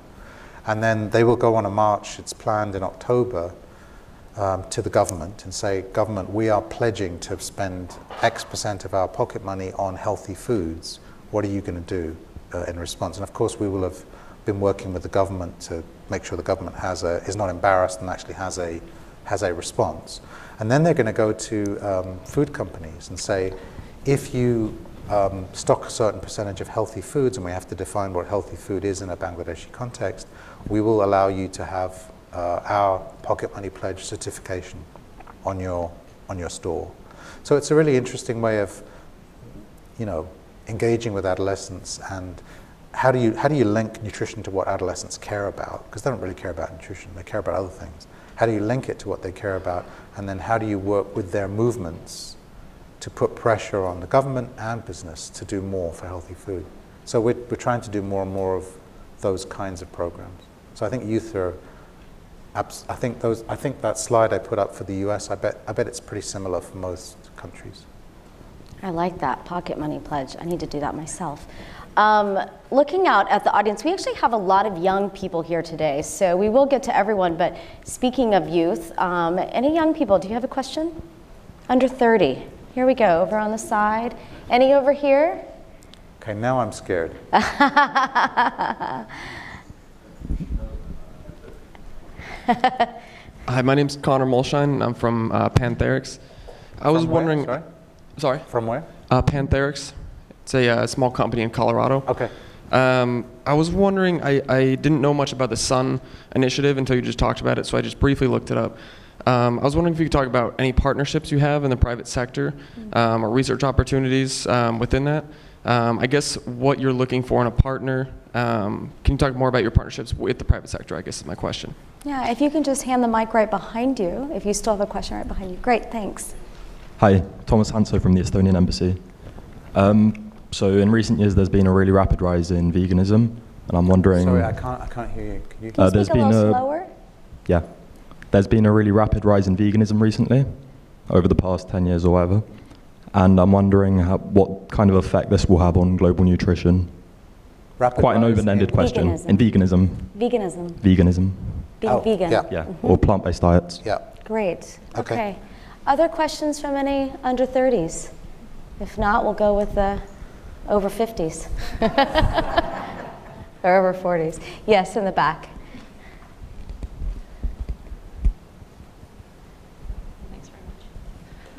And then they will go on a march, it's planned in October, um, to the government and say, government, we are pledging to spend X percent of our pocket money on healthy foods. What are you going to do uh, in response? And of course, we will have been working with the government to make sure the government has a, is not embarrassed and actually has a, has a response. And then they're going to go to um, food companies and say, if you um, stock a certain percentage of healthy foods, and we have to define what healthy food is in a Bangladeshi context, we will allow you to have uh, our pocket money pledge certification on your, on your store. So it's a really interesting way of, you know, engaging with adolescents and how do you, how do you link nutrition to what adolescents care about? Because they don't really care about nutrition, they care about other things. How do you link it to what they care about? And then how do you work with their movements to put pressure on the government and business to do more for healthy food? So we're, we're trying to do more and more of those kinds of programs. So I think youth are I think those. I think that slide I put up for the U.S. I bet. I bet it's pretty similar for most countries. I like that pocket money pledge. I need to do that myself. Um, looking out at the audience, we actually have a lot of young people here today, so we will get to everyone. But speaking of youth, um, any young people? Do you have a question? Under 30. Here we go. Over on the side. Any over here? Okay, now I'm scared. Hi, my name's Connor Molshine. I'm from uh, Pantherix. I was From where? wondering. Sorry? Sorry. From where? Uh, Pantherix. It's a uh, small company in Colorado. Okay. Um, I was wondering. I, I didn't know much about the Sun Initiative until you just talked about it, so I just briefly looked it up. Um, I was wondering if you could talk about any partnerships you have in the private sector um, or research opportunities um, within that. Um, I guess what you're looking for in a partner. Um, can you talk more about your partnerships with the private sector? I guess is my question. Yeah, if you can just hand the mic right behind you, if you still have a question right behind you. Great, thanks. Hi, Thomas Hanso from the Estonian Embassy. So in recent years, there's been a really rapid rise in veganism, and I'm wondering. Sorry, I can't. I can't hear you. Can you? Can you Uh, there's speak a been little a- slower? Yeah, there's been a really rapid rise in veganism recently, over the past 10 years or whatever, and I'm wondering how, what kind of effect this will have on global nutrition. Rapid Quite an open-ended question. Veganism. In veganism, Veganism, veganism, being Oh, vegan. yeah. yeah, or plant-based diets. Yeah. Great. Okay. Okay. Other questions from any under 30s? If not, we'll go with the over 50s. or over 40s. Yes, in the back.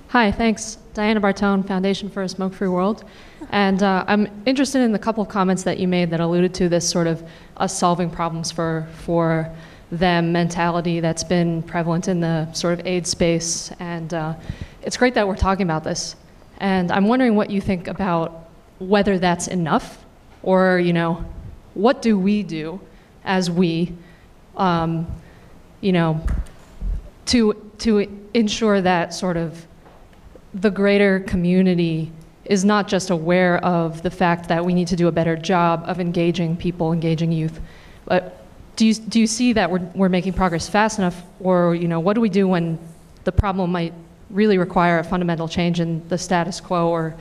Hi, thanks. Diana Bartone, Foundation for a Smoke Free World. And uh, I'm interested in the couple of comments that you made that alluded to this sort of us solving problems for, for them mentality that's been prevalent in the sort of aid space. And uh, it's great that we're talking about this. And I'm wondering what you think about whether that's enough or, you know, what do we do as we, um, you know, to, to ensure that sort of the greater community is not just aware of the fact that we need to do a better job of engaging people, engaging youth, but do you, do you see that we're, we're making progress fast enough, or you know, what do we do when the problem might really require a fundamental change in the status quo, or,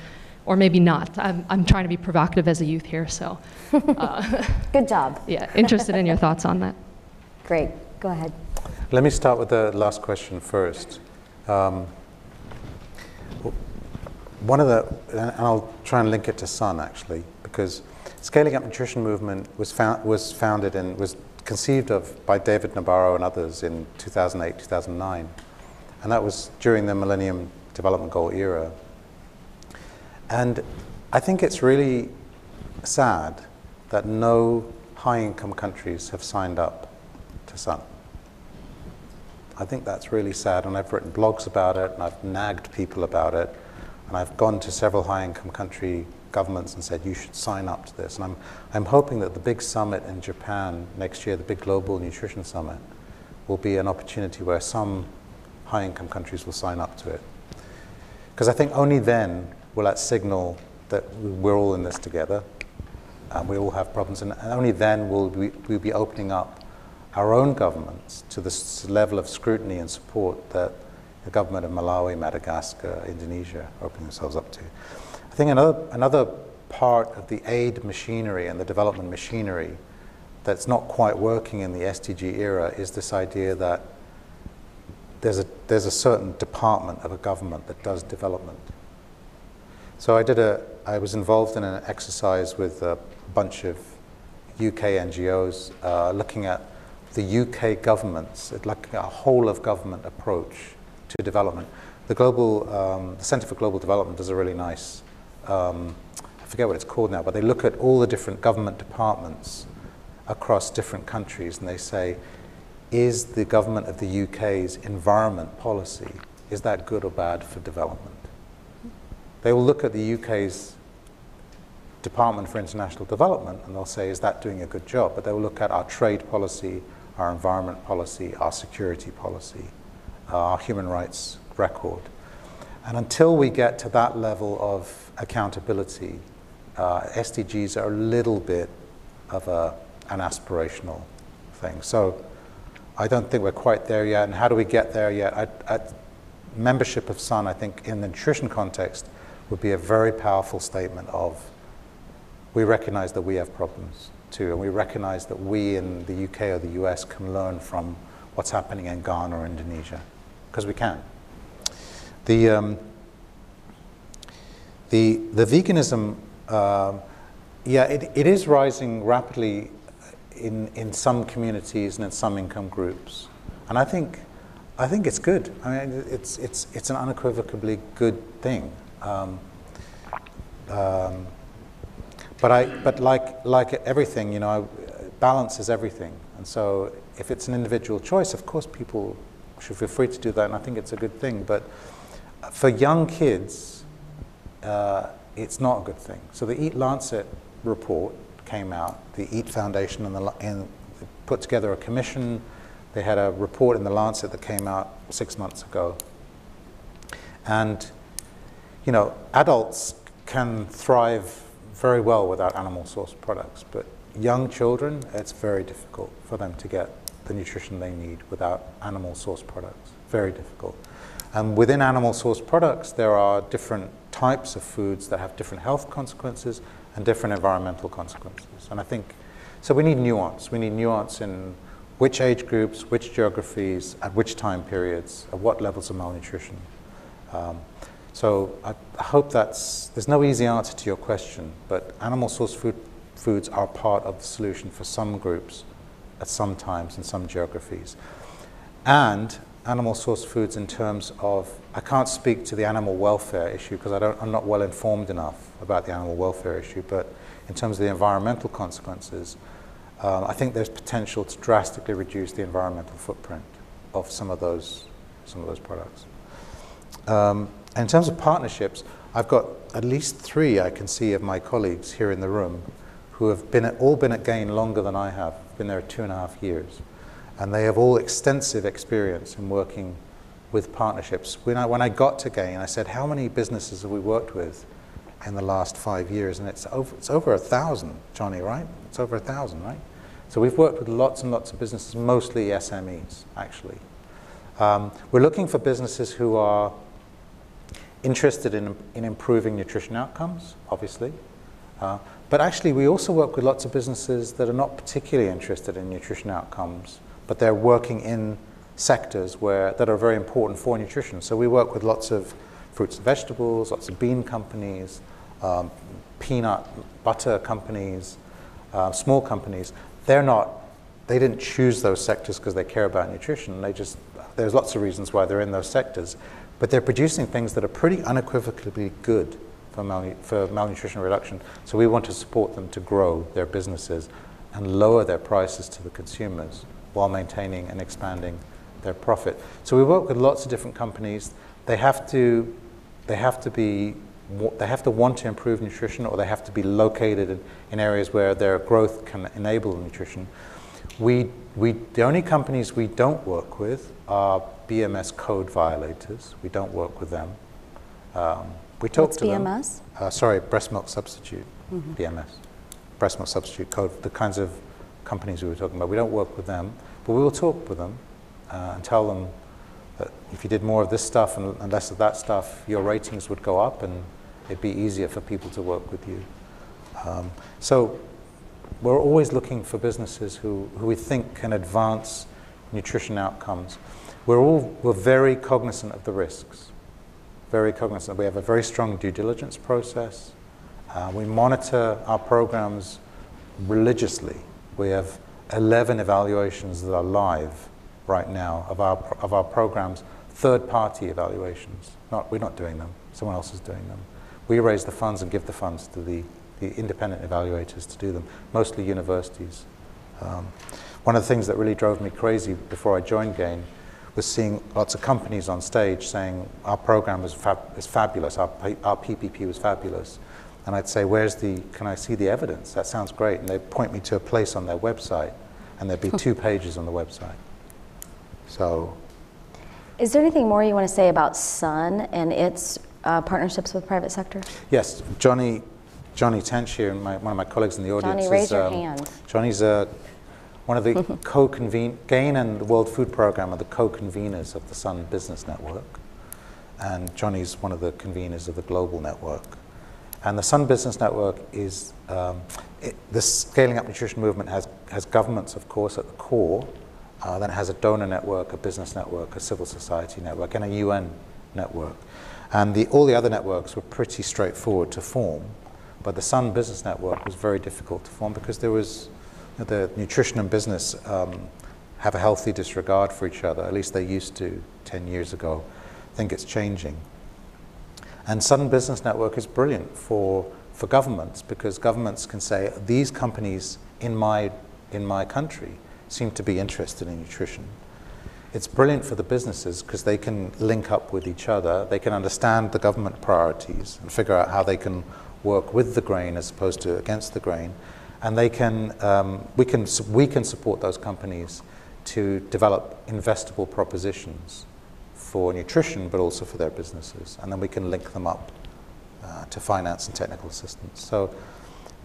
or maybe not? I'm, I'm trying to be provocative as a youth here, so uh, Good job. yeah, interested in your thoughts on that. Great. Go ahead. Let me start with the last question first. Um, one of the, and I'll try and link it to Sun actually, because Scaling Up Nutrition Movement was, found, was founded and was conceived of by David Nabarro and others in 2008, 2009. And that was during the Millennium Development Goal era. And I think it's really sad that no high income countries have signed up to Sun. I think that's really sad, and I've written blogs about it, and I've nagged people about it, and I've gone to several high income country governments and said, you should sign up to this. And I'm, I'm hoping that the big summit in Japan next year, the big global nutrition summit, will be an opportunity where some high income countries will sign up to it. Because I think only then will that signal that we're all in this together, and we all have problems, and only then will we we'll be opening up our own governments to this level of scrutiny and support that the government of Malawi, Madagascar, Indonesia are opening themselves up to. I think another, another part of the aid machinery and the development machinery that's not quite working in the SDG era is this idea that there's a, there's a certain department of a government that does development. So I did a, I was involved in an exercise with a bunch of UK NGOs uh, looking at the UK government's, like a whole of government approach to development. The global, um, the Center for Global Development does a really nice, um, I forget what it's called now, but they look at all the different government departments across different countries and they say, is the government of the UK's environment policy, is that good or bad for development? They will look at the UK's Department for International Development and they'll say, is that doing a good job? But they will look at our trade policy, our environment policy, our security policy, our human rights record. And until we get to that level of accountability, uh, SDGs are a little bit of a, an aspirational thing. So I don't think we're quite there yet. And how do we get there yet? I, I, membership of SUN, I think, in the nutrition context, would be a very powerful statement of we recognize that we have problems too, and we recognize that we in the UK or the US can learn from what's happening in Ghana or Indonesia, because we can. The, um, the, the veganism, uh, yeah, it, it is rising rapidly in, in some communities and in some income groups. And I think, I think it's good. I mean, it's, it's, it's an unequivocally good thing. Um, um, but I, but like, like everything, you know, balance is everything. And so if it's an individual choice, of course people should feel free to do that, and I think it's a good thing. But for young kids, uh, it's not a good thing. So the EAT-Lancet report came out, the EAT Foundation and, the, and put together a commission. They had a report in the Lancet that came out six months ago. And, you know, adults can thrive very well without animal source products, but young children, it's very difficult for them to get the nutrition they need without animal source products. Very difficult. And within animal source products, there are different types of foods that have different health consequences and different environmental consequences. And I think, so we need nuance. We need nuance in which age groups, which geographies, at which time periods, at what levels of malnutrition. Um, so I, hope that's, there's no easy answer to your question, but animal source food, foods are part of the solution for some groups at some times in some geographies. And animal source foods in terms of, I can't speak to the animal welfare issue because I'm not well informed enough about the animal welfare issue, but in terms of the environmental consequences, um, I think there's potential to drastically reduce the environmental footprint of some of those, some of those products. Um, in terms of partnerships, I've got at least three I can see of my colleagues here in the room who have been at, all been at GAIN longer than I have, been there two and a half years and they have all extensive experience in working with partnerships. When I, when I got to GAIN, I said, how many businesses have we worked with in the last five years? And it's over, it's over a thousand, Johnny, right? It's over a thousand, right? So we've worked with lots and lots of businesses, mostly SMEs, actually. Um, we're looking for businesses who are interested in, in improving nutrition outcomes, obviously. Uh, but actually, we also work with lots of businesses that are not particularly interested in nutrition outcomes, but they're working in sectors where, that are very important for nutrition. So we work with lots of fruits and vegetables, lots of bean companies, um, peanut butter companies, uh, small companies. They're not, they didn't choose those sectors because they care about nutrition. They just, there's lots of reasons why they're in those sectors. But they're producing things that are pretty unequivocally good for, malnu- for malnutrition reduction. So we want to support them to grow their businesses and lower their prices to the consumers while maintaining and expanding their profit. So we work with lots of different companies. They have to, they have to be, they have to want to improve nutrition, or they have to be located in, in areas where their growth can enable nutrition. We, we, the only companies we don't work with are BMS code violators. We don't work with them. Um, we talk What's to BMS? them. Uh, sorry, breast milk substitute, Mm-hmm. BMS, breast milk substitute code. The kinds of companies we were talking about. We don't work with them, but we will talk with them uh, and tell them that if you did more of this stuff and, and, less of that stuff, your ratings would go up and it'd be easier for people to work with you. Um, so we're always looking for businesses who, who we think can advance nutrition outcomes. We're all we're very cognizant of the risks. Very cognizant. We have a very strong due diligence process. Uh, we monitor our programs religiously. We have 11 evaluations that are live right now of our, of our programs, third party evaluations. Not, we're not doing them, someone else is doing them. We raise the funds and give the funds to the, the independent evaluators to do them, mostly universities. Um, one of the things that really drove me crazy before I joined GAIN was seeing lots of companies on stage saying our program is, fab- is fabulous, our, our PPP was fabulous. And I'd say, where's the, can I see the evidence? That sounds great. And they'd point me to a place on their website, and there'd be two pages on the website. So. Is there anything more you want to say about SUN and its uh, partnerships with private sector? Yes, Johnny, Johnny Tench here, my, one of my colleagues in the audience. Johnny, raise is, your um, hand. Johnny's a one of the co-convene, GAIN and the World Food Programme are the co-conveners of the SUN Business Network. And Johnny's one of the conveners of the global network. And the SUN Business Network is, um, it, the Scaling Up Nutrition movement has, has governments, of course, at the core. Uh, then it has a donor network, a business network, a civil society network, and a UN network. And the, all the other networks were pretty straightforward to form. But the SUN Business Network was very difficult to form because there was the nutrition and business um, have a healthy disregard for each other. At least they used to 10 years ago. I think it's changing. And SUN Business Network is brilliant for, for governments because governments can say, these companies in my, in my country seem to be interested in nutrition. It's brilliant for the businesses because they can link up with each other. They can understand the government priorities and figure out how they can work with the grain as opposed to against the grain and they can, um, we, can, we can support those companies to develop investable propositions for nutrition, but also for their businesses. And then we can link them up uh, to finance and technical assistance. So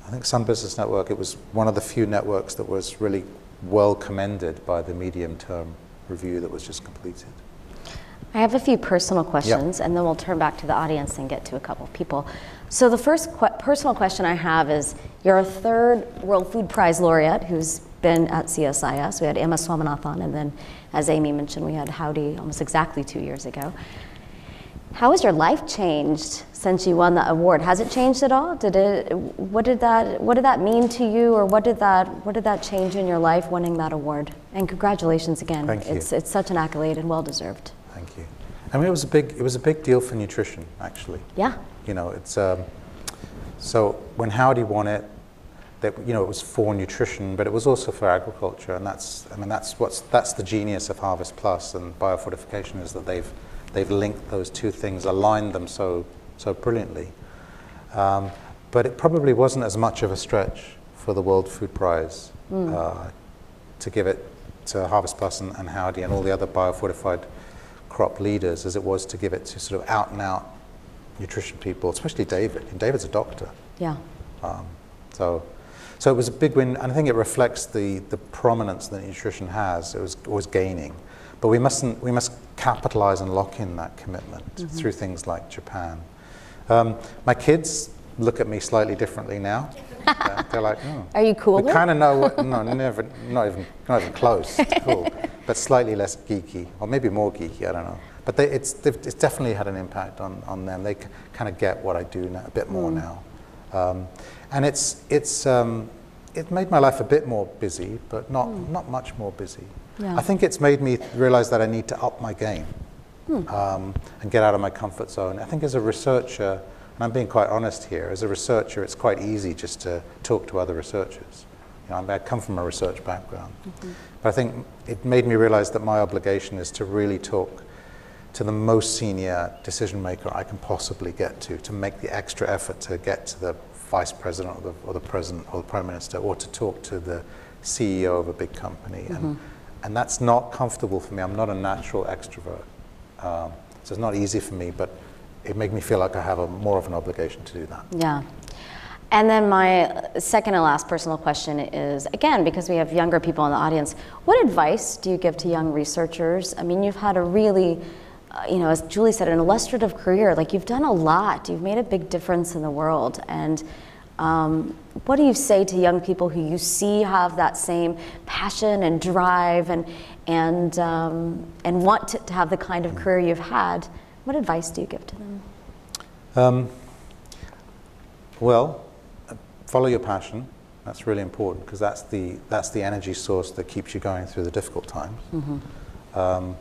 I think SUN Business Network, it was one of the few networks that was really well commended by the medium term review that was just completed. I have a few personal questions, yep. and then we'll turn back to the audience and get to a couple of people. So the first que- personal question I have is, you're a third World Food Prize laureate who's been at CSIS. We had M.S. Swaminathan, and then, as Amy mentioned, we had Howarth almost exactly two years ago. How has your life changed since you won that award? Has it changed at all? Did it? What did that? What did that mean to you, or what did that? What did that change in your life winning that award? And congratulations again. Thank you. It's it's such an accolade and well deserved. Thank you. I mean, it was a big it was a big deal for nutrition, actually. Yeah. You know, it's um, so when Howarth won it, that you know it was for nutrition, but it was also for agriculture, and that's I mean that's what's that's the genius of HarvestPlus and biofortification is that they've they've linked those two things, aligned them so so brilliantly. Um, but it probably wasn't as much of a stretch for the World Food Prize mm. uh, to give it to HarvestPlus and, and Howarth and all the other biofortified crop leaders as it was to give it to sort of out and out nutrition people, especially David. And David's a doctor. Yeah. Um, so, so it was a big win, and I think it reflects the, the prominence that nutrition has. It was always gaining, but we mustn't we must capitalize and lock in that commitment mm-hmm. through things like Japan. Um, my kids look at me slightly differently now. uh, they're like, oh. "Are you cool?" We kind of know. What, no, never, not even, not even close. cool, but slightly less geeky, or maybe more geeky. I don't know. But they, it's, it's definitely had an impact on, on them. They c- kind of get what I do now, a bit more mm. now. Um, and it's, it's, um, it made my life a bit more busy, but not, mm. not much more busy. Yeah. I think it's made me realize that I need to up my game mm. um, and get out of my comfort zone. I think as a researcher, and I'm being quite honest here, as a researcher, it's quite easy just to talk to other researchers. You know, I come from a research background. Mm-hmm. But I think it made me realize that my obligation is to really talk to the most senior decision maker I can possibly get to, to make the extra effort to get to the vice president or the, or the president or the prime minister, or to talk to the CEO of a big company. Mm-hmm. And, and that's not comfortable for me. I'm not a natural extrovert. Um, so it's not easy for me, but it made me feel like I have a, more of an obligation to do that. Yeah. And then my second and last personal question is again, because we have younger people in the audience, what advice do you give to young researchers? I mean, you've had a really you know, as Julie said, an illustrative career. Like you've done a lot. You've made a big difference in the world. And um, what do you say to young people who you see have that same passion and drive and, and, um, and want to, to have the kind of career you've had? What advice do you give to them? Um, well, follow your passion. That's really important because that's the, that's the energy source that keeps you going through the difficult times. Mm-hmm. Um,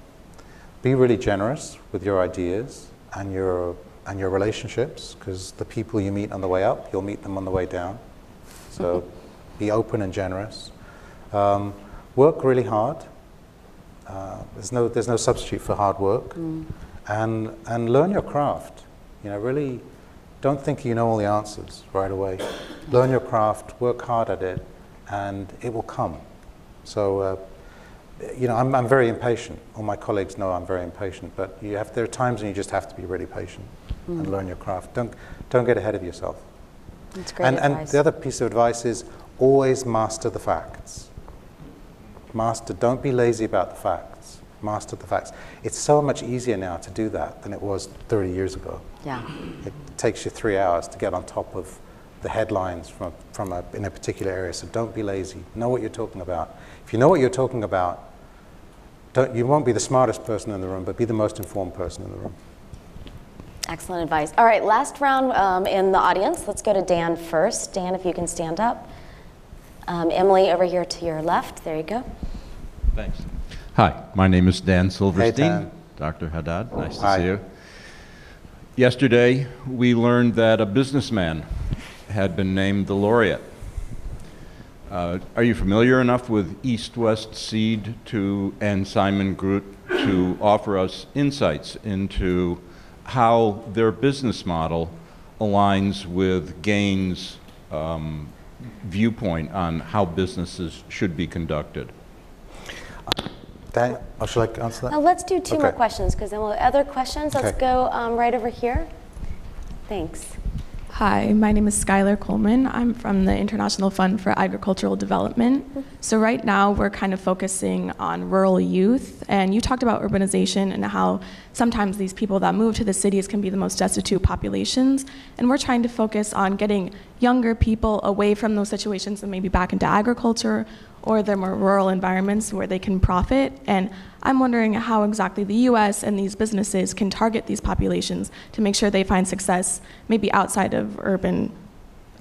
be really generous with your ideas and your, and your relationships because the people you meet on the way up, you'll meet them on the way down. So be open and generous. Um, work really hard. Uh, there's, no, there's no substitute for hard work. Mm. And, and learn your craft. You know, really don't think you know all the answers right away. Learn your craft, work hard at it, and it will come. So, uh, you know, I'm, I'm very impatient. All my colleagues know I'm very impatient, but you have, there are times when you just have to be really patient mm. and learn your craft. Don't, don't get ahead of yourself. That's great and, advice. and the other piece of advice is always master the facts. Master, don't be lazy about the facts. Master the facts. It's so much easier now to do that than it was 30 years ago. Yeah. It takes you three hours to get on top of the headlines from, from a, in a particular area. So don't be lazy. Know what you're talking about. If you know what you're talking about, don't, you won't be the smartest person in the room, but be the most informed person in the room. Excellent advice. All right, last round um, in the audience. Let's go to Dan first. Dan, if you can stand up. Um, Emily, over here to your left. There you go. Thanks. Hi, my name is Dan Silverstein. Hey, Dan. Dr. Haddad, nice to Hi. see you. Yesterday, we learned that a businessman had been named the laureate. Uh, are you familiar enough with East West Seed to, and Simon Groot to offer us insights into how their business model aligns with GAIN's um, viewpoint on how businesses should be conducted? Dan, oh, shall I answer that? Now let's do two more questions because then we'll have other questions. Let's Okay. go um, right over here. Thanks. Hi, my name is Skylar Coleman. I'm from the International Fund for Agricultural Development. So, right now, we're kind of focusing on rural youth. And you talked about urbanization and how sometimes these people that move to the cities can be the most destitute populations. And we're trying to focus on getting younger people away from those situations and maybe back into agriculture or the more rural environments where they can profit. And I'm wondering how exactly the US and these businesses can target these populations to make sure they find success maybe outside of urban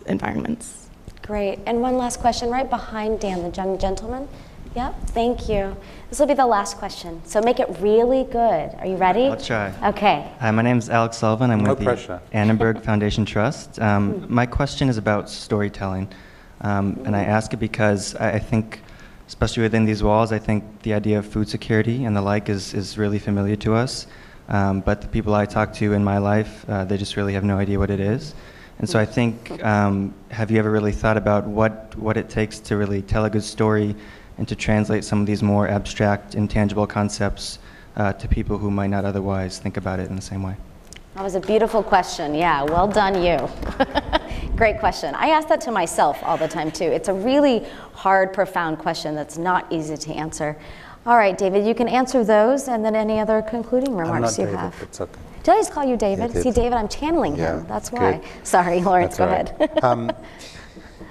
environments. Great. And one last question right behind Dan, the young gentleman. Yep, thank you. This will be the last question. So make it really good. Are you ready? I'll try. Okay. Hi, my name is Alex Sullivan. I'm No with the. Annenberg Foundation Trust. Um, my question is about storytelling. Um, and I ask it because I, I think, especially within these walls, I think the idea of food security and the like is, is really familiar to us. Um, but the people I talk to in my life, uh, they just really have no idea what it is. And so I think, um, have you ever really thought about what, what it takes to really tell a good story and to translate some of these more abstract, intangible concepts uh, to people who might not otherwise think about it in the same way? That was a beautiful question. Yeah, well done, you. Great question. I ask that to myself all the time, too. It's a really hard, profound question that's not easy to answer. All right, David, you can answer those and then any other concluding remarks you David, have. It's okay. Did I just call you David? You See. David, I'm channeling Yeah, him. That's why. good. Sorry, Lawrence, That's go right. ahead. um,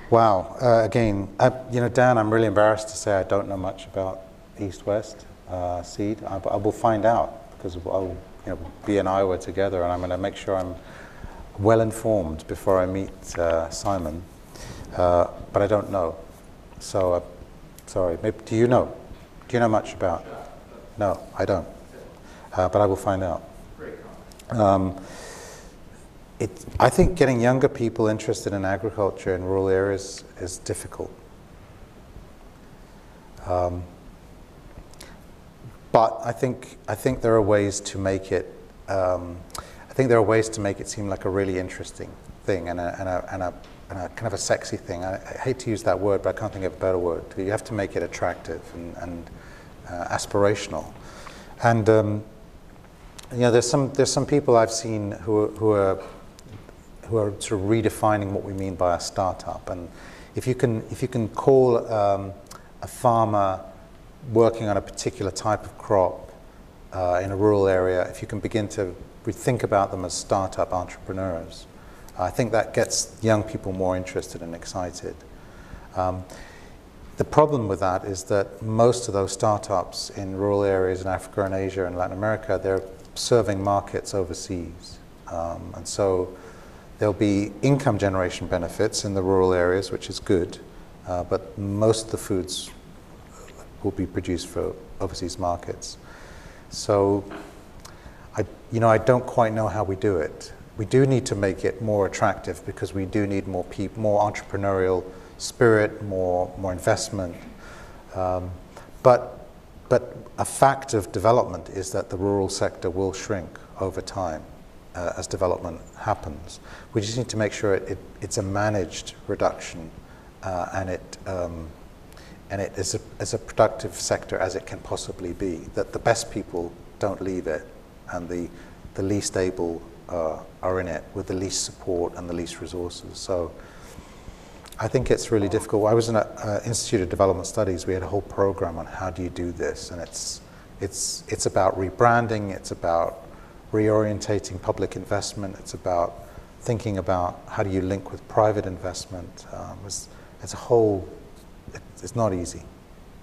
wow. Uh, again, uh, you know, Dan, I'm really embarrassed to say I don't know much about East West uh, Seed. I, I will find out because I'll, you know, B and I were together, and I'm going to make sure I'm well informed before I meet uh, Simon. Uh, but I don't know. So, uh, sorry. Maybe, do you know? Do you know much about? No, I don't. Uh, but I will find out. Um, it, I think getting younger people interested in agriculture in rural areas is difficult. Um, but I think, I think there are ways to make it, um, I think there are ways to make it seem like a really interesting thing and a, and a, and a, and a kind of a sexy thing. I, I hate to use that word, but I can't think of a better word. You have to make it attractive and, and uh, aspirational. And um, you know, there's some there's some people I've seen who who are who are sort of redefining what we mean by a startup. And if you can if you can call um, a farmer working on a particular type of crop uh, in a rural area, if you can begin to think about them as startup entrepreneurs, I think that gets young people more interested and excited. Um, the problem with that is that most of those startups in rural areas in Africa and Asia and Latin America, they're serving markets overseas. Um, and so there'll be income generation benefits in the rural areas, which is good, uh, but most of the foods will be produced for overseas markets. So, I, you know, I don't quite know how we do it. We do need to make it more attractive because we do need more people, more entrepreneurial spirit, more more investment. Um, but but a fact of development is that the rural sector will shrink over time uh, as development happens. We just need to make sure it, it, it's a managed reduction uh, and it um, and it is a, as a productive sector as it can possibly be. That the best people don't leave it, and the the least able uh, are in it with the least support and the least resources. So. I think it's really difficult. I was in an Institute of Development Studies. We had a whole program on how do you do this, and it's it's it's about rebranding. It's about reorientating public investment. It's about thinking about how do you link with private investment. Um, it's, it's a whole it's not easy.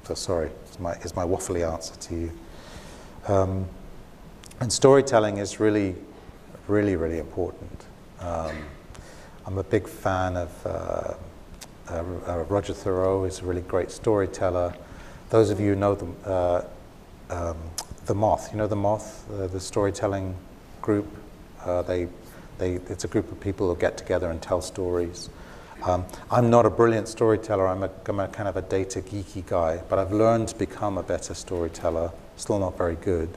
So sorry, it's my, it's my waffly answer to you. Um, and storytelling is really, really, really important. Um, I'm a big fan of uh, uh, uh, Roger Thoreau. He's a really great storyteller. Those of you who know the, uh, um, the Moth, you know the Moth, uh, the storytelling group. Uh, they, they, it's a group of people who get together and tell stories. Um, I'm not a brilliant storyteller. I'm a, I'm a kind of a data geeky guy, but I've learned to become a better storyteller. Still not very good.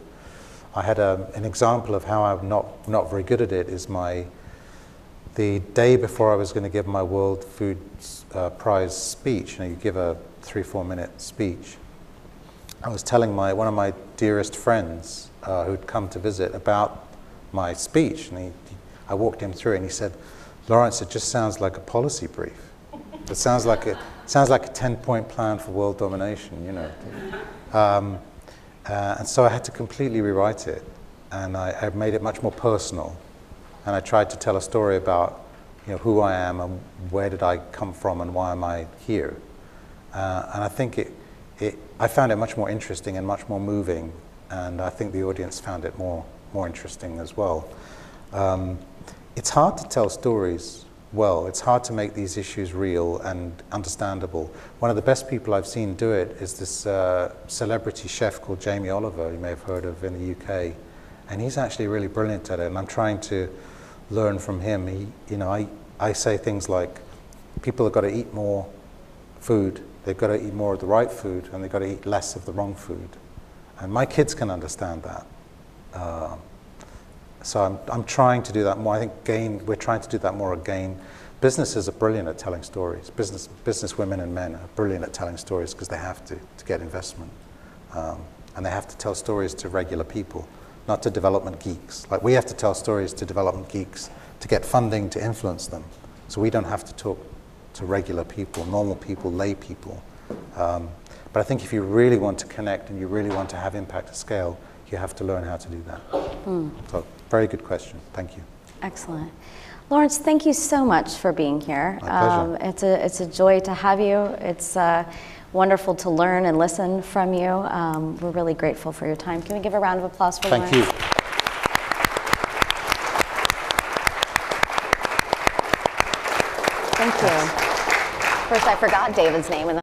I had a, an example of how I'm not, not very good at it is my, the day before I was going to give my World Food uh, Prize speech, you know, you give a three, four minute speech. I was telling my, one of my dearest friends uh, who'd come to visit about my speech, and he, I walked him through it, and he said, Lawrence, it just sounds like a policy brief. It sounds like a, sounds like a 10 point plan for world domination, you know. Um, uh, and so I had to completely rewrite it. And I, I, made it much more personal. And I tried to tell a story about you know, who I am and where did I come from and why am I here. Uh, and I think it, it, I found it much more interesting and much more moving. And I think the audience found it more, more interesting as well. Um, it's hard to tell stories well. It's hard to make these issues real and understandable. One of the best people I've seen do it is this uh, celebrity chef called Jamie Oliver, you may have heard of in the UK. And he's actually really brilliant at it, and I'm trying to learn from him. He, you know, I, I say things like, people have got to eat more food, they've got to eat more of the right food, and they've got to eat less of the wrong food. And my kids can understand that. Uh, so I'm, I'm trying to do that more. I think GAIN, we're trying to do that more again. Businesses are brilliant at telling stories. Business, business women and men are brilliant at telling stories because they have to to get investment. Um, and they have to tell stories to regular people, not to development geeks. Like we have to tell stories to development geeks to get funding to influence them. So we don't have to talk to regular people, normal people, lay people. Um, but I think if you really want to connect and you really want to have impact at scale, you have to learn how to do that. Hmm. So, very good question. Thank you. Excellent. Lawrence, thank you so much for being here. Um, it's, a, it's a joy to have you. It's uh, wonderful to learn and listen from you. Um, we're really grateful for your time. Can we give a round of applause for thank Lawrence? Thank you. Thank you. First, I forgot David's name.